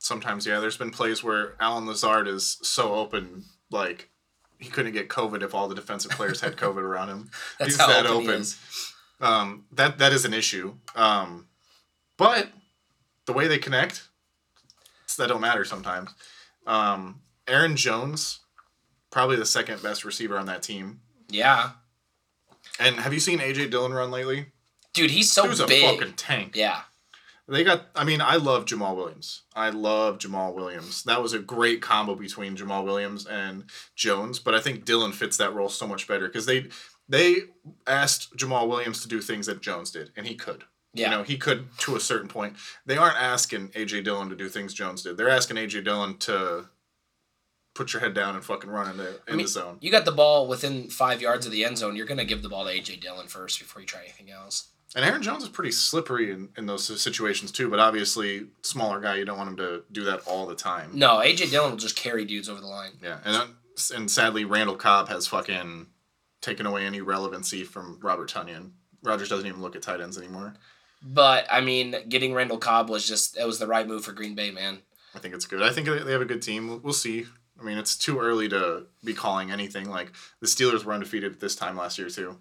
sometimes, yeah, there's been plays where Allen Lazard is so open, like he couldn't get COVID if all the defensive players had COVID around him. That's He's how that open he open. is. Um, that that is an issue. Um, but the way they connect, that don't matter sometimes. Um, Aaron Jones, probably the second best receiver on that team. Yeah, And have you seen AJ Dillon run lately? dude, he's so he was a fucking tank. Yeah, They got. I mean, I love Jamaal Williams. I love Jamaal Williams. That was a great combo between Jamaal Williams and Jones. But I think Dillon fits that role so much better because they they asked Jamaal Williams to do things that Jones did, and he could. yeah. You know, he could to a certain point. They aren't asking AJ Dillon to do things Jones did. They're asking AJ Dillon to put your head down and fucking run in the in mean, the zone. You got the ball within five yards of the end zone. You're gonna give the ball to AJ Dillon first before you try anything else. And Aaron Jones is pretty slippery in, in those situations too. But obviously, smaller guy, you don't want him to do that all the time. No, AJ Dillon will just carry dudes over the line. Yeah, and uh, then- and sadly, Randall Cobb has fucking taken away any relevancy from Robert Tonyan. Rodgers doesn't even look at tight ends anymore. But I mean, getting Randall Cobb was just it was the right move for Green Bay, man. I think it's good. I think they have a good team. We'll, we'll see. I mean, it's too early to be calling anything. Like the Steelers were undefeated at this time last year too.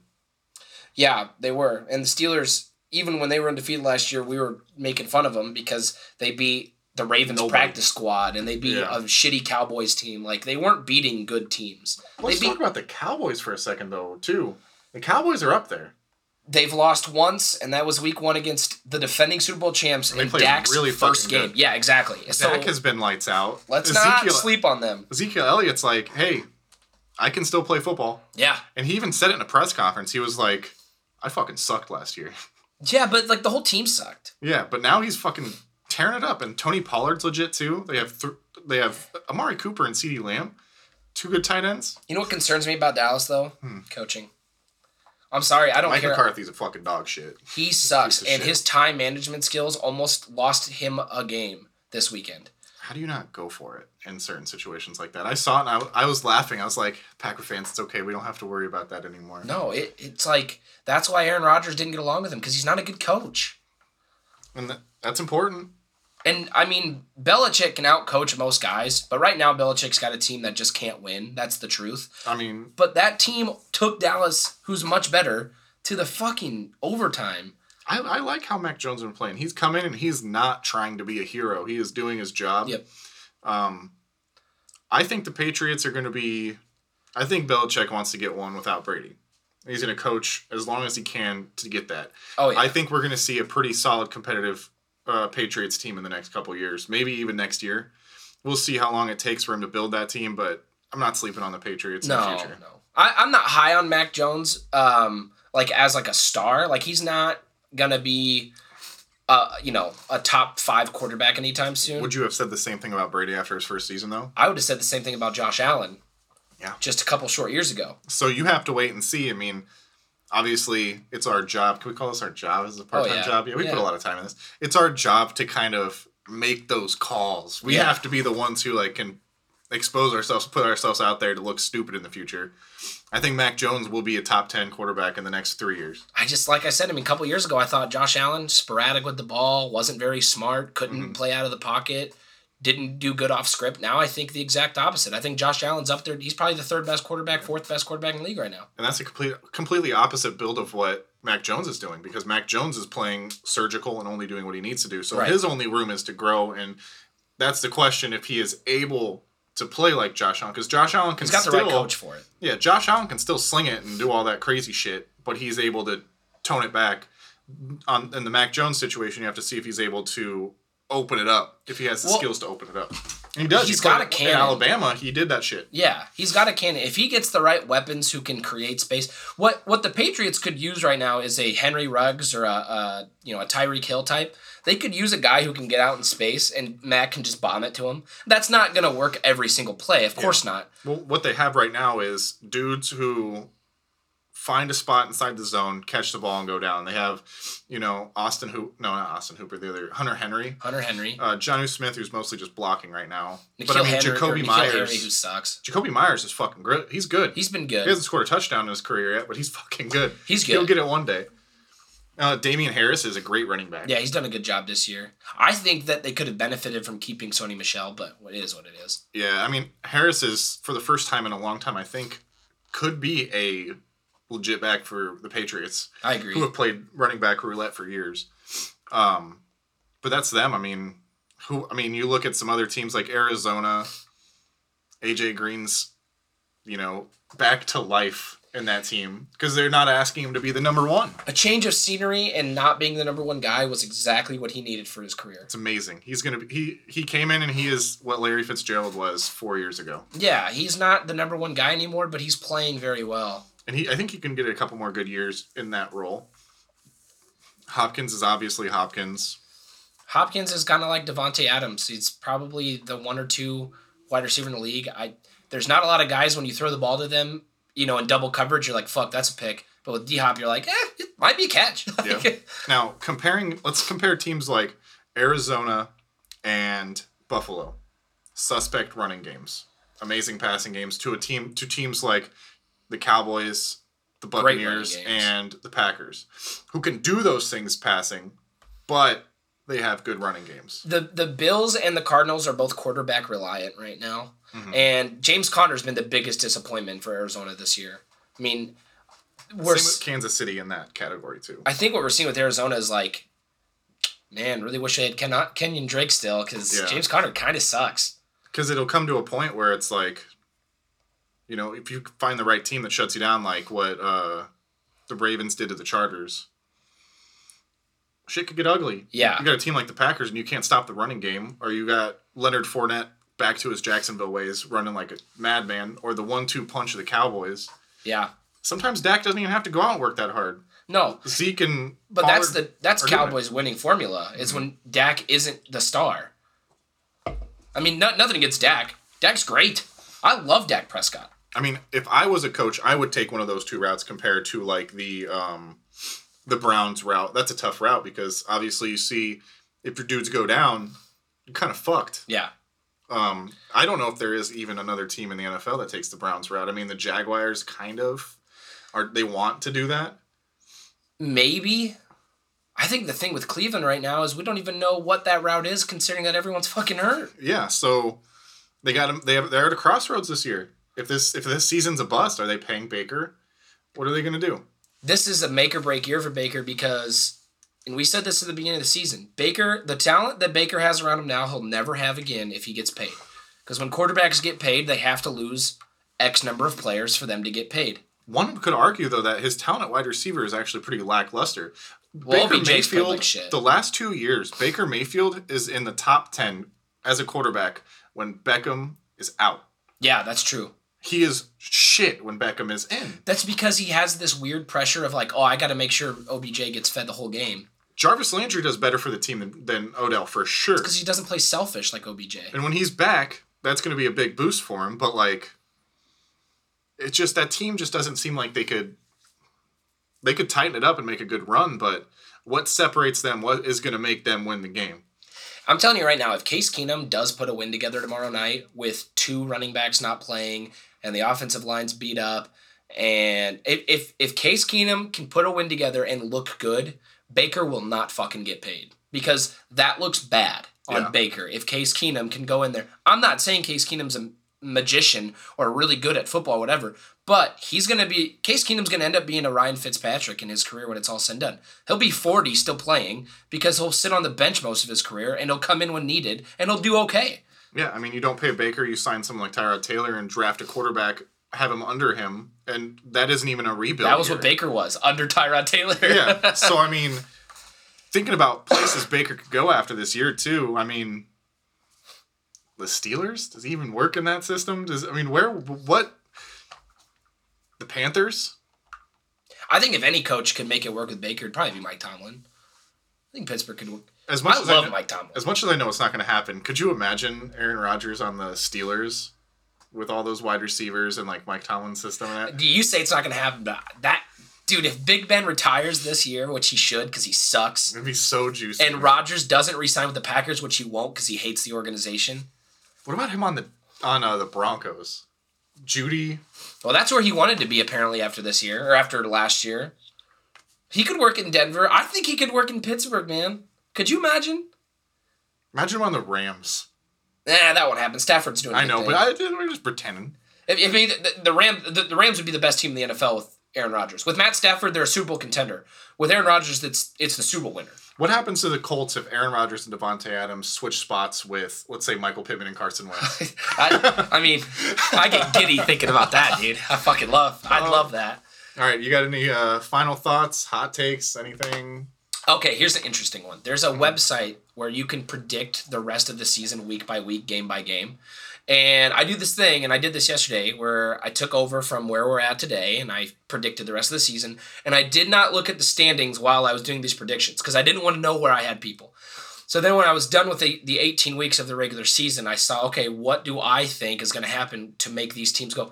Yeah, they were. And the Steelers, even when they were undefeated last year, we were making fun of them because they beat the Ravens Nobody. practice squad and they beat Yeah. a shitty Cowboys team. Like they weren't beating good teams. Let's they talk about the Cowboys for a second though too. The Cowboys are up there. They've lost once, and that was week one against the defending Super Bowl champs They in played Dak's really first game. good. Yeah, exactly. So Dak has been lights out. let's not sleep on them. Ezekiel Elliott's like, hey, I can still play football, Yeah. and he even said it in a press conference. He was like, I fucking sucked last year. Yeah, but like the whole team sucked. Yeah, but now he's fucking tearing it up, and Tony Pollard's legit too. They have th- they have Amari Cooper and CeeDee Lamb, two good tight ends. You know what concerns me about Dallas though? Hmm. Coaching. I'm sorry, I don't Mike care. McCarthy's a fucking dog shit. He sucks, and shit. his time management skills almost lost him a game this weekend. How do you not go for it in certain situations like that? I saw it and I, I was laughing. I was like, Packer fans, it's okay. We don't have to worry about that anymore. No, it, it's like that's why Aaron Rodgers didn't get along with him because he's not a good coach. And that, that's important. And I mean, Belichick can outcoach most guys, but right now Belichick's got a team that just can't win. That's the truth. I mean, But that team took Dallas, who's much better, to the fucking overtime. I, I like how Mac Jones has been playing. He's come in and he's not trying to be a hero. He is doing his job. Yep. Um, I think the Patriots are going to be. I think Belichick wants to get one without Brady. He's going to coach as long as he can to get that. Oh yeah. I think we're going to see a pretty solid competitive uh, Patriots team in the next couple years, maybe even next year. We'll see how long it takes for him to build that team, but I'm not sleeping on the Patriots in no, the future. no. I, I'm not high on Mac Jones. Um, like as like a star, like he's not gonna be, uh, you know, a top five quarterback anytime soon. Would you have said the same thing about Brady after his first season, though? I would have said the same thing about Josh Allen. Yeah. Just a couple short years ago. So you have to wait and see. I mean, obviously, it's our job. Can we call this our job as a part time Oh, yeah. job? Yeah, we put a lot of time in this. It's our job to kind of make those calls. We Yeah. have to be the ones who like can expose ourselves, put ourselves out there to look stupid in the future. I think Mac Jones will be a top ten quarterback in the next three years. I just like I said, I mean, a couple years ago, I thought Josh Allen sporadic with the ball, wasn't very smart, couldn't Mm-hmm. play out of the pocket, didn't do good off script. Now I think the exact opposite. I think Josh Allen's up there. He's probably the third best quarterback, fourth best quarterback in the league right now. And that's a complete, completely opposite build of what Mac Jones is doing because Mac Jones is playing surgical and only doing what he needs to do. So Right. his only room is to grow, and that's the question if he is able to play like Josh Allen because Josh Allen can He's got the still, right coach for it. yeah, Josh Allen can still sling it and do all that crazy shit, but he's able to tone it back. On in the Mac Jones situation, you have to see if he's able to open it up, if he has the Well- skills to open it up. He does. He's He got played a In cannon. Alabama, he did that shit. Yeah, he's got a cannon. If he gets the right weapons who can create space, what what the Patriots could use right now is a Henry Ruggs or a, a you know a Tyreek Hill type. They could use a guy who can get out in space and Mac can just bomb it to him. That's not gonna work every single play, of course not. Well, what they have right now is dudes who find a spot inside the zone, catch the ball, and go down. They have, you know, Austin Hooper. No, not Austin Hooper. The other Hunter Henry. Hunter Henry, Uh, Smith, who's mostly just blocking right now. N'Keal but I mean, Henry, Jakobi Meyers. Henry, who sucks. Jakobi Meyers is fucking good. He's good. He's been good. he hasn't scored a touchdown in his career yet, but he's fucking good. He's He'll get it one day. Uh, Damien Harris is a great running back. Yeah, he's done a good job this year. I think that they could have benefited from keeping Sony Michel, but it is what it is. Yeah, I mean Harris is for the first time in a long time. I think could be a legit back for the Patriots, I agree. who have played running back roulette for years. Um, but that's them. I mean, who? I mean, you look at some other teams like Arizona. AJ Green's, you know, back to life in that team because they're not asking him to be the number one. A change of scenery and not being the number one guy was exactly what he needed for his career. It's amazing. He's gonna be he he came in and he is what Larry Fitzgerald was four years ago. Yeah, he's not the number one guy anymore, but he's playing very well. And he I think he can get a couple more good years in that role. Hopkins is obviously Hopkins. Hopkins is kind of like Davante Adams. He's probably the one or two wide receiver in the league. I there's not a lot of guys when you throw the ball to them, you know, in double coverage, you're like, fuck, that's a pick. But with D Hop, you're like, eh, it might be a catch. Yeah. Now comparing let's compare teams like Arizona and Buffalo. Suspect running games. Amazing passing games to a team to teams like the Cowboys, the Buccaneers, and the Packers, who can do those things passing, but they have good running games. the the Bills and the Cardinals are both quarterback reliant right now, Mhm. and James Conner's been the biggest disappointment for Arizona this year. I mean, we're Same with Kansas City in that category too. I think what we're seeing with Arizona is like, man, really wish I had Ken- Kenyan Drake still because Yeah. James Conner kind of sucks. Because it'll come to a point where it's like, you know, if you find the right team that shuts you down, like what uh, the Ravens did to the Chargers, shit could get ugly. Yeah. You got a team like the Packers and you can't stop the running game, or you got Leonard Fournette back to his Jacksonville ways, running like a madman, or the one-two punch of the Cowboys. Yeah, Sometimes Dak doesn't even have to go out and work that hard. no, Zeke and but that's the that's are doing it. Cowboys' winning formula is when Dak isn't the star. I mean, no, nothing against Dak. Dak's great. I love Dak Prescott. I mean, if I was a coach, I would take one of those two routes compared to like the um, the Browns route. That's a tough route because obviously you see if your dudes go down, you're kind of fucked. Yeah, Um, I don't know if there is even another team in the NFL that takes the Browns route. I mean, the Jaguars kind of are they want to do that. maybe. I think the thing with Cleveland right now is we don't even know what that route is, considering that everyone's fucking hurt. Yeah, so they got them. They have they're at a crossroads this year. If this if this season's a bust, are they paying Baker? What are they going to do? this is a make or break year for Baker because, and we said this at the beginning of the season, Baker, the talent that Baker has around him now, he'll never have again if he gets paid. Because when quarterbacks get paid, they have to lose X number of players for them to get paid. One could argue though that his talent at wide receiver is actually pretty lackluster. Well, Baker Mayfield, like shit. the last two years, Baker Mayfield is in the top ten as a quarterback when Beckham is out. Yeah, that's true. He is shit when Beckham is in. That's because he has this weird pressure of like, oh, I got to make sure OBJ gets fed the whole game Jarvis Landry does better for the team than, than Odell for sure. because he doesn't play selfish like OBJ. And when he's back, that's going to be a big boost for him. But like, it's just that team just doesn't seem like they could. They could tighten it up and make a good run, but what separates them? What is going to make them win the game? I'm telling you right now, if Case Keenum does put a win together tomorrow night with two running backs not playing and the offensive line's beat up, and if if, if Case Keenum can put a win together and look good, Baker will not fucking get paid because that looks bad on Yeah. Baker. If Case Keenum can go in there, I'm not saying Case Keenum's a magician or really good at football, whatever. But he's gonna be Case Keenum's gonna end up being a Ryan Fitzpatrick in his career when it's all said and done. He'll be 40 still playing because he'll sit on the bench most of his career and he'll come in when needed and he'll do okay. Yeah, I mean, you don't pay Baker, you sign someone like Tyrod Taylor and draft a quarterback, have him under him, and that isn't even a rebuild. That was year. what Baker was under Tyrod Taylor. yeah. So I mean, thinking about places Baker could go after this year too. I mean, the Steelers does he even work in that system? Does I mean where what? The Panthers. I think if any coach could make it work with Baker, it'd probably be Mike Tomlin. I think Pittsburgh could work. As much I as love I know, Mike Tomlin. as much as I know it's not going to happen, could you imagine Aaron Rodgers on the Steelers with all those wide receivers and like Mike Tomlin's system and that? Do you say it's not going to happen? That dude, if Big Ben retires this year, which he should because he sucks, It'd be so juicy. and Rodgers doesn't resign with the Packers, which he won't because he hates the organization. what about him on the on uh, the Broncos? Judy. Well, that's where he wanted to be apparently after this year or after last year. He could work in Denver. I think he could work in Pittsburgh, man. Could you imagine? Imagine him on the Rams. Nah, that won't happen. Stafford's doing. I know, thing. but I, we're just pretending. If, if he, the, the Ram the, the Rams would be the best team in the NFL with Aaron Rodgers. With Matt Stafford, they're a Super Bowl contender. With Aaron Rodgers, it's it's the Super Bowl winner. What happens to the Colts if Aaron Rodgers and Davante Adams switch spots with, let's say, Michael Pittman and Carson Wentz? I, I mean, I get giddy thinking about that, dude. I fucking love. I'd Oh. love that. All right, you got any uh, final thoughts, hot takes, anything? Okay, here's an interesting one. There's a mm-hmm. website where you can predict the rest of the season week by week, game by game. And I do this thing, and I did this yesterday, where I took over from where we're at today, and I predicted the rest of the season. And I did not look at the standings while I was doing these predictions because I didn't want to know where I had people. So then, when I was done with the, the 18 weeks of the regular season, I saw, okay, what do I think is going to happen to make these teams go?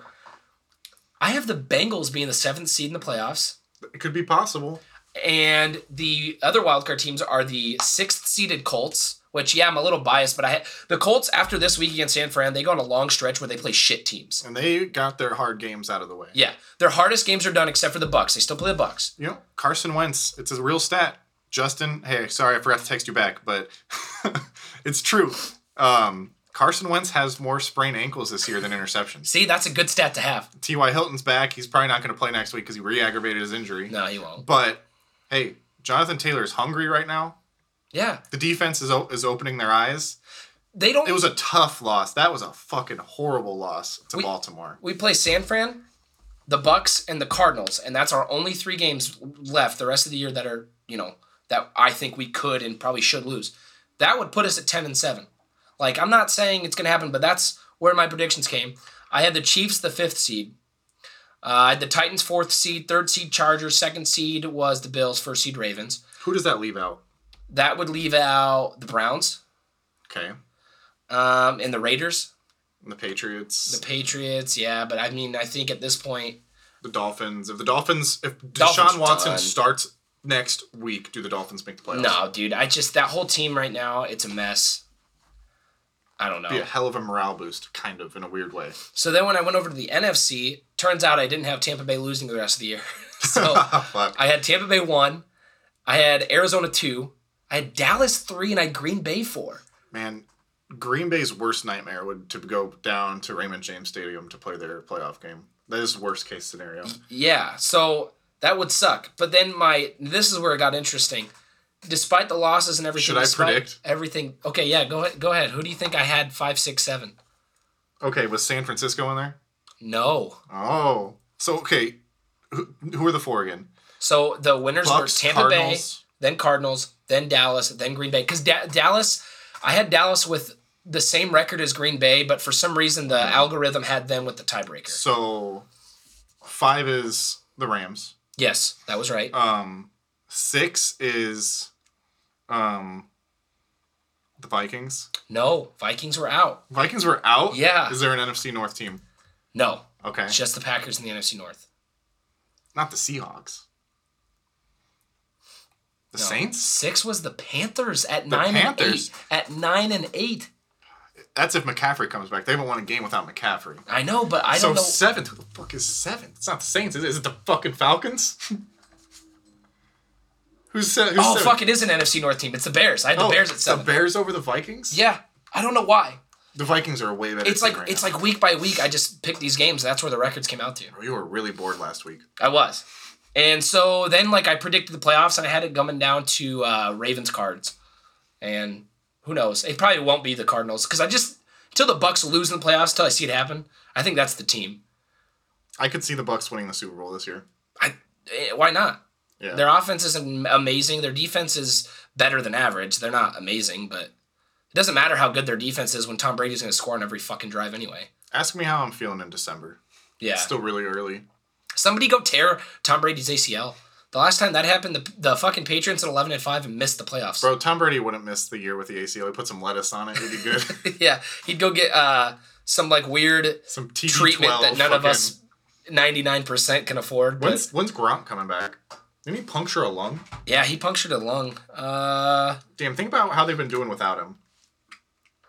I have the Bengals being the seventh seed in the playoffs It could be possible. And the other wildcard teams are the sixth seeded Colts. Which yeah, I'm a little biased, but I had the Colts after this week against San Fran. They go on a long stretch where they play shit teams. And they got their hard games out of the way. Yeah, their hardest games are done except for the Bucks. They still play the Bucks. You know, Carson Wentz, it's a real stat. Justin, hey, sorry, I forgot to text you back, but it's true. Um, Carson Wentz has more sprained ankles this year than interceptions. See, that's a good stat to have. T.Y. Hilton's back. He's probably not going to play next week because he re aggravated his injury. No, he won't. But hey, Jonathan Taylor is hungry right now. Yeah, The defense is, o- is opening their eyes. they don't. It was a tough loss. That was a fucking horrible loss to We- Baltimore. we play San Fran, the Bucks, and the Cardinals, and that's our only three games left the rest of the year that are you know that I think we could and probably should lose. That would put us at ten and seven. Like I'm not saying it's gonna happen, but that's where my predictions came. I had the Chiefs the fifth seed. Uh, the Titans fourth seed, third seed Chargers, second seed was the Bills, first seed Ravens. Who does that leave out? That would leave out the Browns Okay. um, and the Raiders, And the Patriots, the Patriots. Yeah, but I mean, I think at this point, the Dolphins. If the Dolphins, if Dolphins Deshaun Watson done. starts next week, do the Dolphins make the playoffs? No, dude. I just that whole team right now, it's a mess. I don't know. Be a hell of a morale boost, kind of in a weird way. So then when I went over to the NFC, turns out I didn't have Tampa Bay losing the rest of the year. so I had Tampa Bay one, I had Arizona two, I had Dallas three, and I had Green Bay four. Man, Green Bay's worst nightmare would to go down to Raymond James Stadium to play their playoff game. That is worst case scenario. Yeah, so that would suck. But then my this is where it got interesting. Despite the losses and everything, Should I predict? everything? Okay, yeah, go ahead. Go ahead. Who do you think I had five, six, seven? Okay, was San Francisco in there? No. Oh, so okay, who, who are the four again? So the winners Bucks, were Tampa Bay, then Cardinals, then Dallas, then Green Bay. Because da- Dallas, I had Dallas with the same record as Green Bay, but for some reason the algorithm had them with the tiebreaker. So five is the Rams. Yes, that was right. Um, six is um the Vikings. No, Vikings were out. Vikings were out. Yeah. Is there an NFC North team? No, Okay. it's just the Packers in the NFC North. Not the Seahawks. The No. Saints? Six was the Panthers at The nine Panthers? and eight. At nine and eight. That's if McCaffrey comes back. They haven't won a game without McCaffrey. I know, but I don't know. seventh. Who the fuck is seventh? It's not the Saints. Is it, is it the fucking Falcons? who's, se- who's oh fuck! It is an NFC North team. It's the Bears. I had the Oh, Bears at seven. The Bears over the Vikings? yeah, I don't know why. The Vikings are a way better. It's like right it's now. like week by week. I just pick these games. That's where the records came out to. You were really bored last week. I was. And so then, like, I predicted the playoffs, and I had it coming down to uh, Ravens cards. And who knows? It probably won't be the Cardinals because I just until the Bucks lose in the playoffs, till I see it happen. I think that's the team. I could see the Bucks winning the Super Bowl this year. I eh, why not? Yeah. Their offense is am- amazing. Their defense is better than average. They're not amazing, but it doesn't matter how good their defense is when Tom Brady's going to score on every fucking drive anyway. Ask me how I'm feeling in December. Yeah. It's still really early. Somebody go tear Tom Brady's ACL. The last time that happened, the, the fucking Patriots at eleven and five and missed the playoffs. Bro, Tom Brady wouldn't miss the year with the ACL. He put some lettuce on it. It'd be good. yeah, he'd go get uh, some like weird some TB12. treatment that none of us ninety nine percent can afford. But When's, when's Gronk coming back? Didn't he puncture a lung? yeah, he punctured a lung. Uh, Damn, think about how they've been doing without him.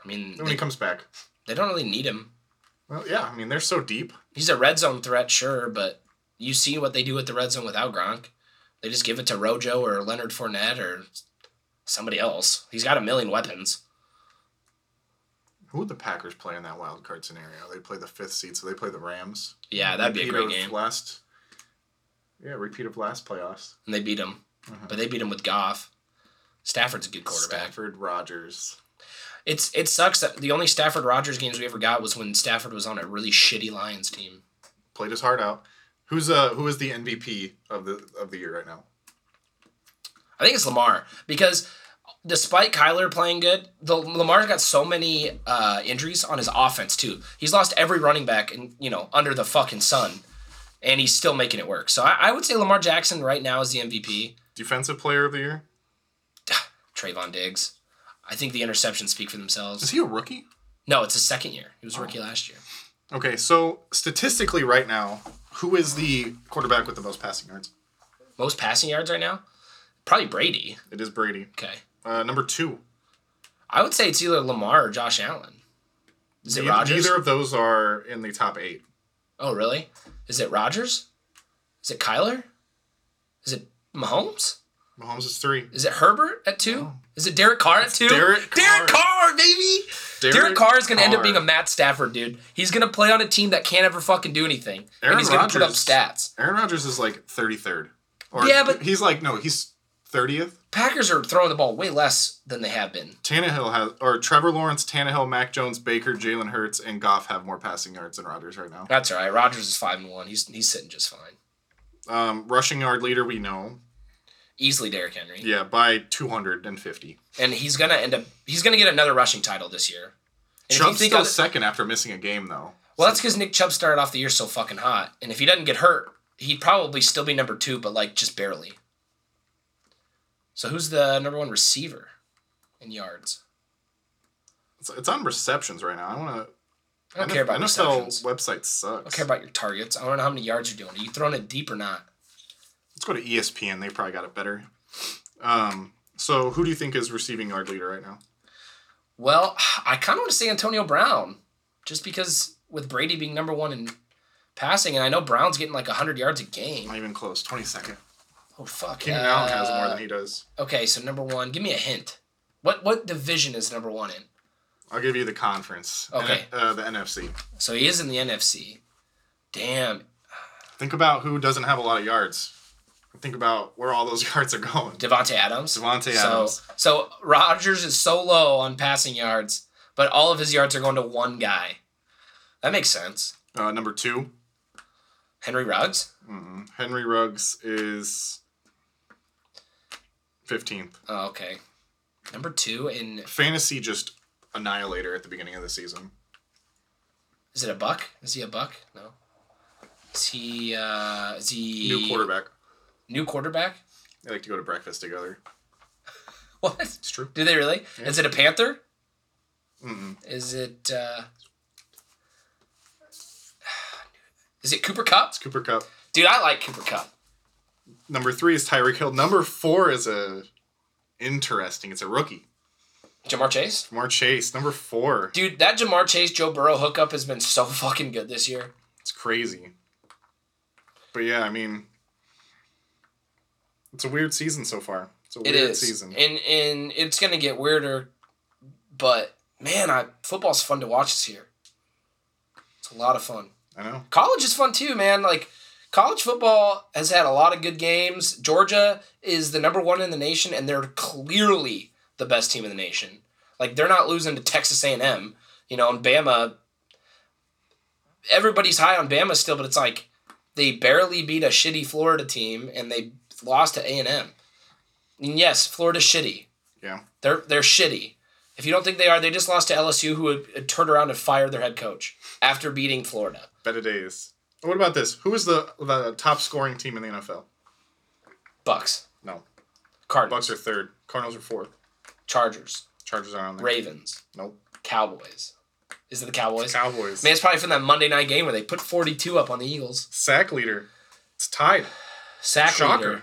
I mean, When they, he comes back. they don't really need him. Well, yeah, I mean, they're so deep. He's a red zone threat, sure, but you see what they do with the red zone without Gronk. They just give it to Rojo or Leonard Fournette or somebody else. He's got a million weapons. Who would the Packers play in that wild card scenario? They play the fifth seed, so they play the Rams. Yeah, that'd be a great game. Last, yeah, repeat of last playoffs. And they beat him. Mhm. But they beat him with Goff. Stafford's a good quarterback. Stafford, Rodgers. It's it sucks that the only Stafford Rodgers games we ever got was when Stafford was on a really shitty Lions team. Played his heart out. Who's uh who is the MVP of the of the year right now? I think it's Lamar because despite Kyler playing good, the Lamar's got so many uh, injuries on his offense too. He's lost every running back and you know under the fucking sun, and he's still making it work. So I, I would say Lamar Jackson right now is the MVP. Defensive player of the year? Trevon Diggs. I think the interceptions speak for themselves. Is he a rookie? No, it's his second year. He was a rookie last year. Okay, so statistically right now, who is the quarterback with the most passing yards? Most passing yards right now, probably Brady. It is Brady. Okay, Uh, number two. I would say it's either Lamar or Josh Allen. Is it Rodgers? Neither of those are in the top eight. Oh, really? Is it Rodgers? Is it Kyler? Is it Mahomes? Mahomes is three. Is it Herbert at two? No. Is it Derek Carr at two? Derek Derek Carr, baby! Derek, Carr is going to end up being a Matt Stafford, dude. He's going to play on a team that can't ever fucking do anything. Aaron and he's going to put up stats. Aaron Rodgers is like 33rd. Or Yeah, but- he's like no, he's 30th. Packers are throwing the ball way less than they have been. Tannehill has or Trevor Lawrence, Tannehill, Mac Jones, Baker, Jalen Hurts, and Goff have more passing yards than Rodgers right now. That's all right. Rodgers is five and one. He's he's sitting just fine. Um, rushing yard leader we know, Easily Derrick Henry. yeah, by 250. And he's gonna end up he's gonna get another rushing title this year. And you Chubb's still other- second after missing a game though. Well, that's because Nick Chubb started off the year so fucking hot, and if he doesn't get hurt, he'd probably still be number two, but like just barely. So who's the number one receiver in yards? It's, it's on receptions right now. I want to. I don't care about NFL receptions. website I don't care about your targets. I want to know how many yards you're doing. Are you throwing it deep or not? Let's go to ESPN. They probably got it better. Um, so who do you think is receiving yard leader right now? Well, I kind of want to say Antonio Brown, just because with Brady being number one in passing, and I know Brown's getting like hundred yards a game. Not even close. 22nd. Oh fuck! Keenan Allen has more Uh, than he does. Okay, so number one, give me a hint. What what division is number one in? I'll give you the conference. Okay. N- uh, the NFC. So he is in the NFC. Damn, Think about who doesn't have a lot of yards. Think about where all those yards are going. Davante Adams. Davante So Adams. so Rodgers is so low on passing yards, but all of his yards are going to one guy. That makes sense. Uh, number two, Henry Ruggs. mm, Henry Ruggs is 15th. Oh, okay. Number two in Fantasy just annihilator at the beginning of the season. is it a buck? Is he a buck? No. Is he uh is he New quarterback. New quarterback? They like to go to breakfast together. What? It's true. Do they really? Yeah. Is it a Panther? Mm-mm. Is it uh Is it Cooper Kupp? It's Cooper Kupp. Dude, I like Cooper Kupp. Number three is Tyreek Hill. Number four is a interesting. It's a rookie. Ja'Marr Chase? Ja'Marr Chase. Number four. Dude, that Ja'Marr Chase Joe Burrow hookup has been so fucking good this year. It's crazy. But yeah, I mean, it's a weird season so far. It's a weird is. season. And and it's gonna get weirder, but man, I football's fun to watch this year. It's a lot of fun. I know. College is fun too, man. Like college football has had a lot of good games. Georgia is the number one in the nation, and they're clearly the best team in the nation. Like they're not losing to Texas A and M, you know, and Bama. Everybody's high on Bama still, but it's like they barely beat a shitty Florida team, and they lost to A and M. And yes, Florida's shitty. Yeah. They're they're shitty. If you don't think they are, they just lost to LSU, who had, had turned around and fired their head coach after beating Florida. Better days. What about this? Who is the the top scoring team in the NFL? Bucks, No. Cardinals, Bucks are third. Cardinals are fourth. Chargers, Chargers are on there. Ravens, Nope. Cowboys. Is it the Cowboys? Cowboys. Man, it's probably from that Monday night game where they put 42 up on the Eagles. Sack leader. It's tied. Sack Shocker. leader.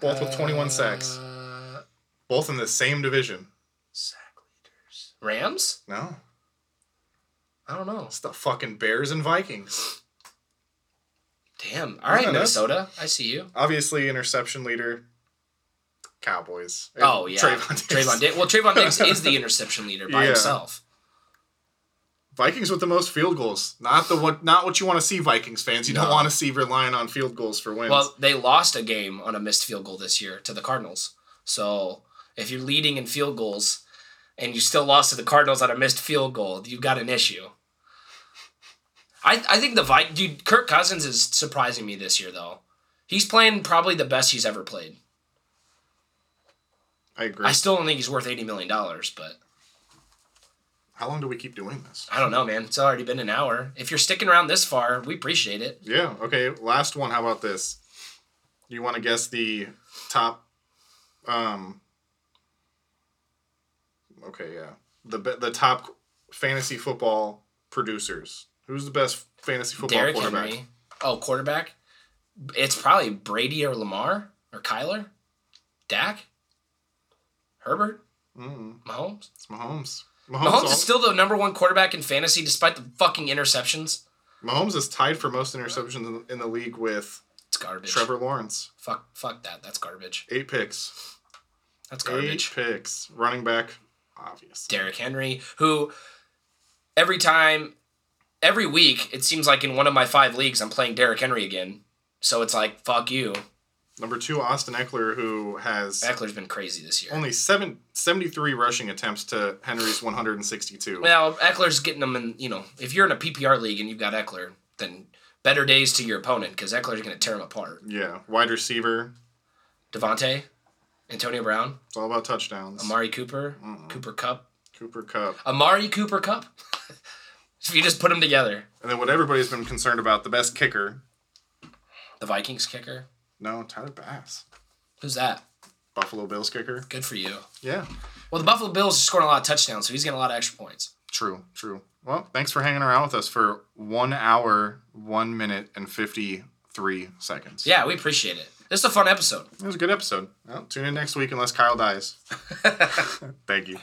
Both with 21 sacks. Uh, Both in the same division. sack leaders. Rams? No. I don't know. It's the fucking Bears and Vikings. Damn. All right, Minnesota. I see you. Obviously, interception leader. Cowboys. Oh yeah, Trevon Diggs. Trevon Diggs. Well, Trevon Diggs is the interception leader by Yeah. himself. Vikings with the most field goals. Not the what. Not what you want to see, Vikings fans. You don't want to see relying on field goals for wins. Well, they lost a game on a missed field goal this year to the Cardinals. So if you're leading in field goals and you still lost to the Cardinals on a missed field goal, you've got an issue. I, I think the Vi- dude Kirk Cousins is surprising me this year though. He's playing probably the best he's ever played. I agree. I still don't think he's worth eighty million dollars, but How long do we keep doing this? I don't know, man. It's already been an hour. If you're sticking around this far, we appreciate it. Yeah. Okay. Last one. How about this? You want to guess the top? Um. Okay. Yeah. The the top fantasy football producers. Who's the best fantasy football Derrick quarterback? Henry. Oh, quarterback. It's probably Brady or Lamar or Kyler, Dak, Herbert, Mm, Mahomes. it's Mahomes. Mahomes, Mahomes is still the number one quarterback in fantasy despite the fucking interceptions. Mahomes is tied for most interceptions in, the league with It's garbage. Trevor Lawrence. Fuck, fuck that. That's garbage. Eight picks. That's garbage. Eight picks. Running back, obvious. Derrick Henry, who every time, every week, it seems like in one of my five leagues, I'm playing Derrick Henry again. So it's like, fuck you. Number two, Austin Ekeler, who has Ekeler's been crazy this year. only seven, 73 rushing attempts to Henry's 162. Well, Ekeler's getting them in, you know, if you're in a PPR league and you've got Ekeler, then better days to your opponent because Ekeler's going to tear him apart. yeah. Wide receiver. Davante, Antonio Brown, It's all about touchdowns. Amari Cooper, Cooper Kupp. Cooper Kupp. Amari Cooper Kupp. if you just put them together. And then what everybody's been concerned about, the best kicker. The Vikings kicker. No, Tyler Bass. Who's that? Buffalo Bills kicker. Good for you. Yeah. Well, the Buffalo Bills are scoring a lot of touchdowns, so he's getting a lot of extra points. True, true. Well, thanks for hanging around with us for one hour, one minute, and 53 seconds. Yeah, we appreciate it. This is a fun episode. It was a good episode. Well, tune in next week unless Kyle dies. Thank you.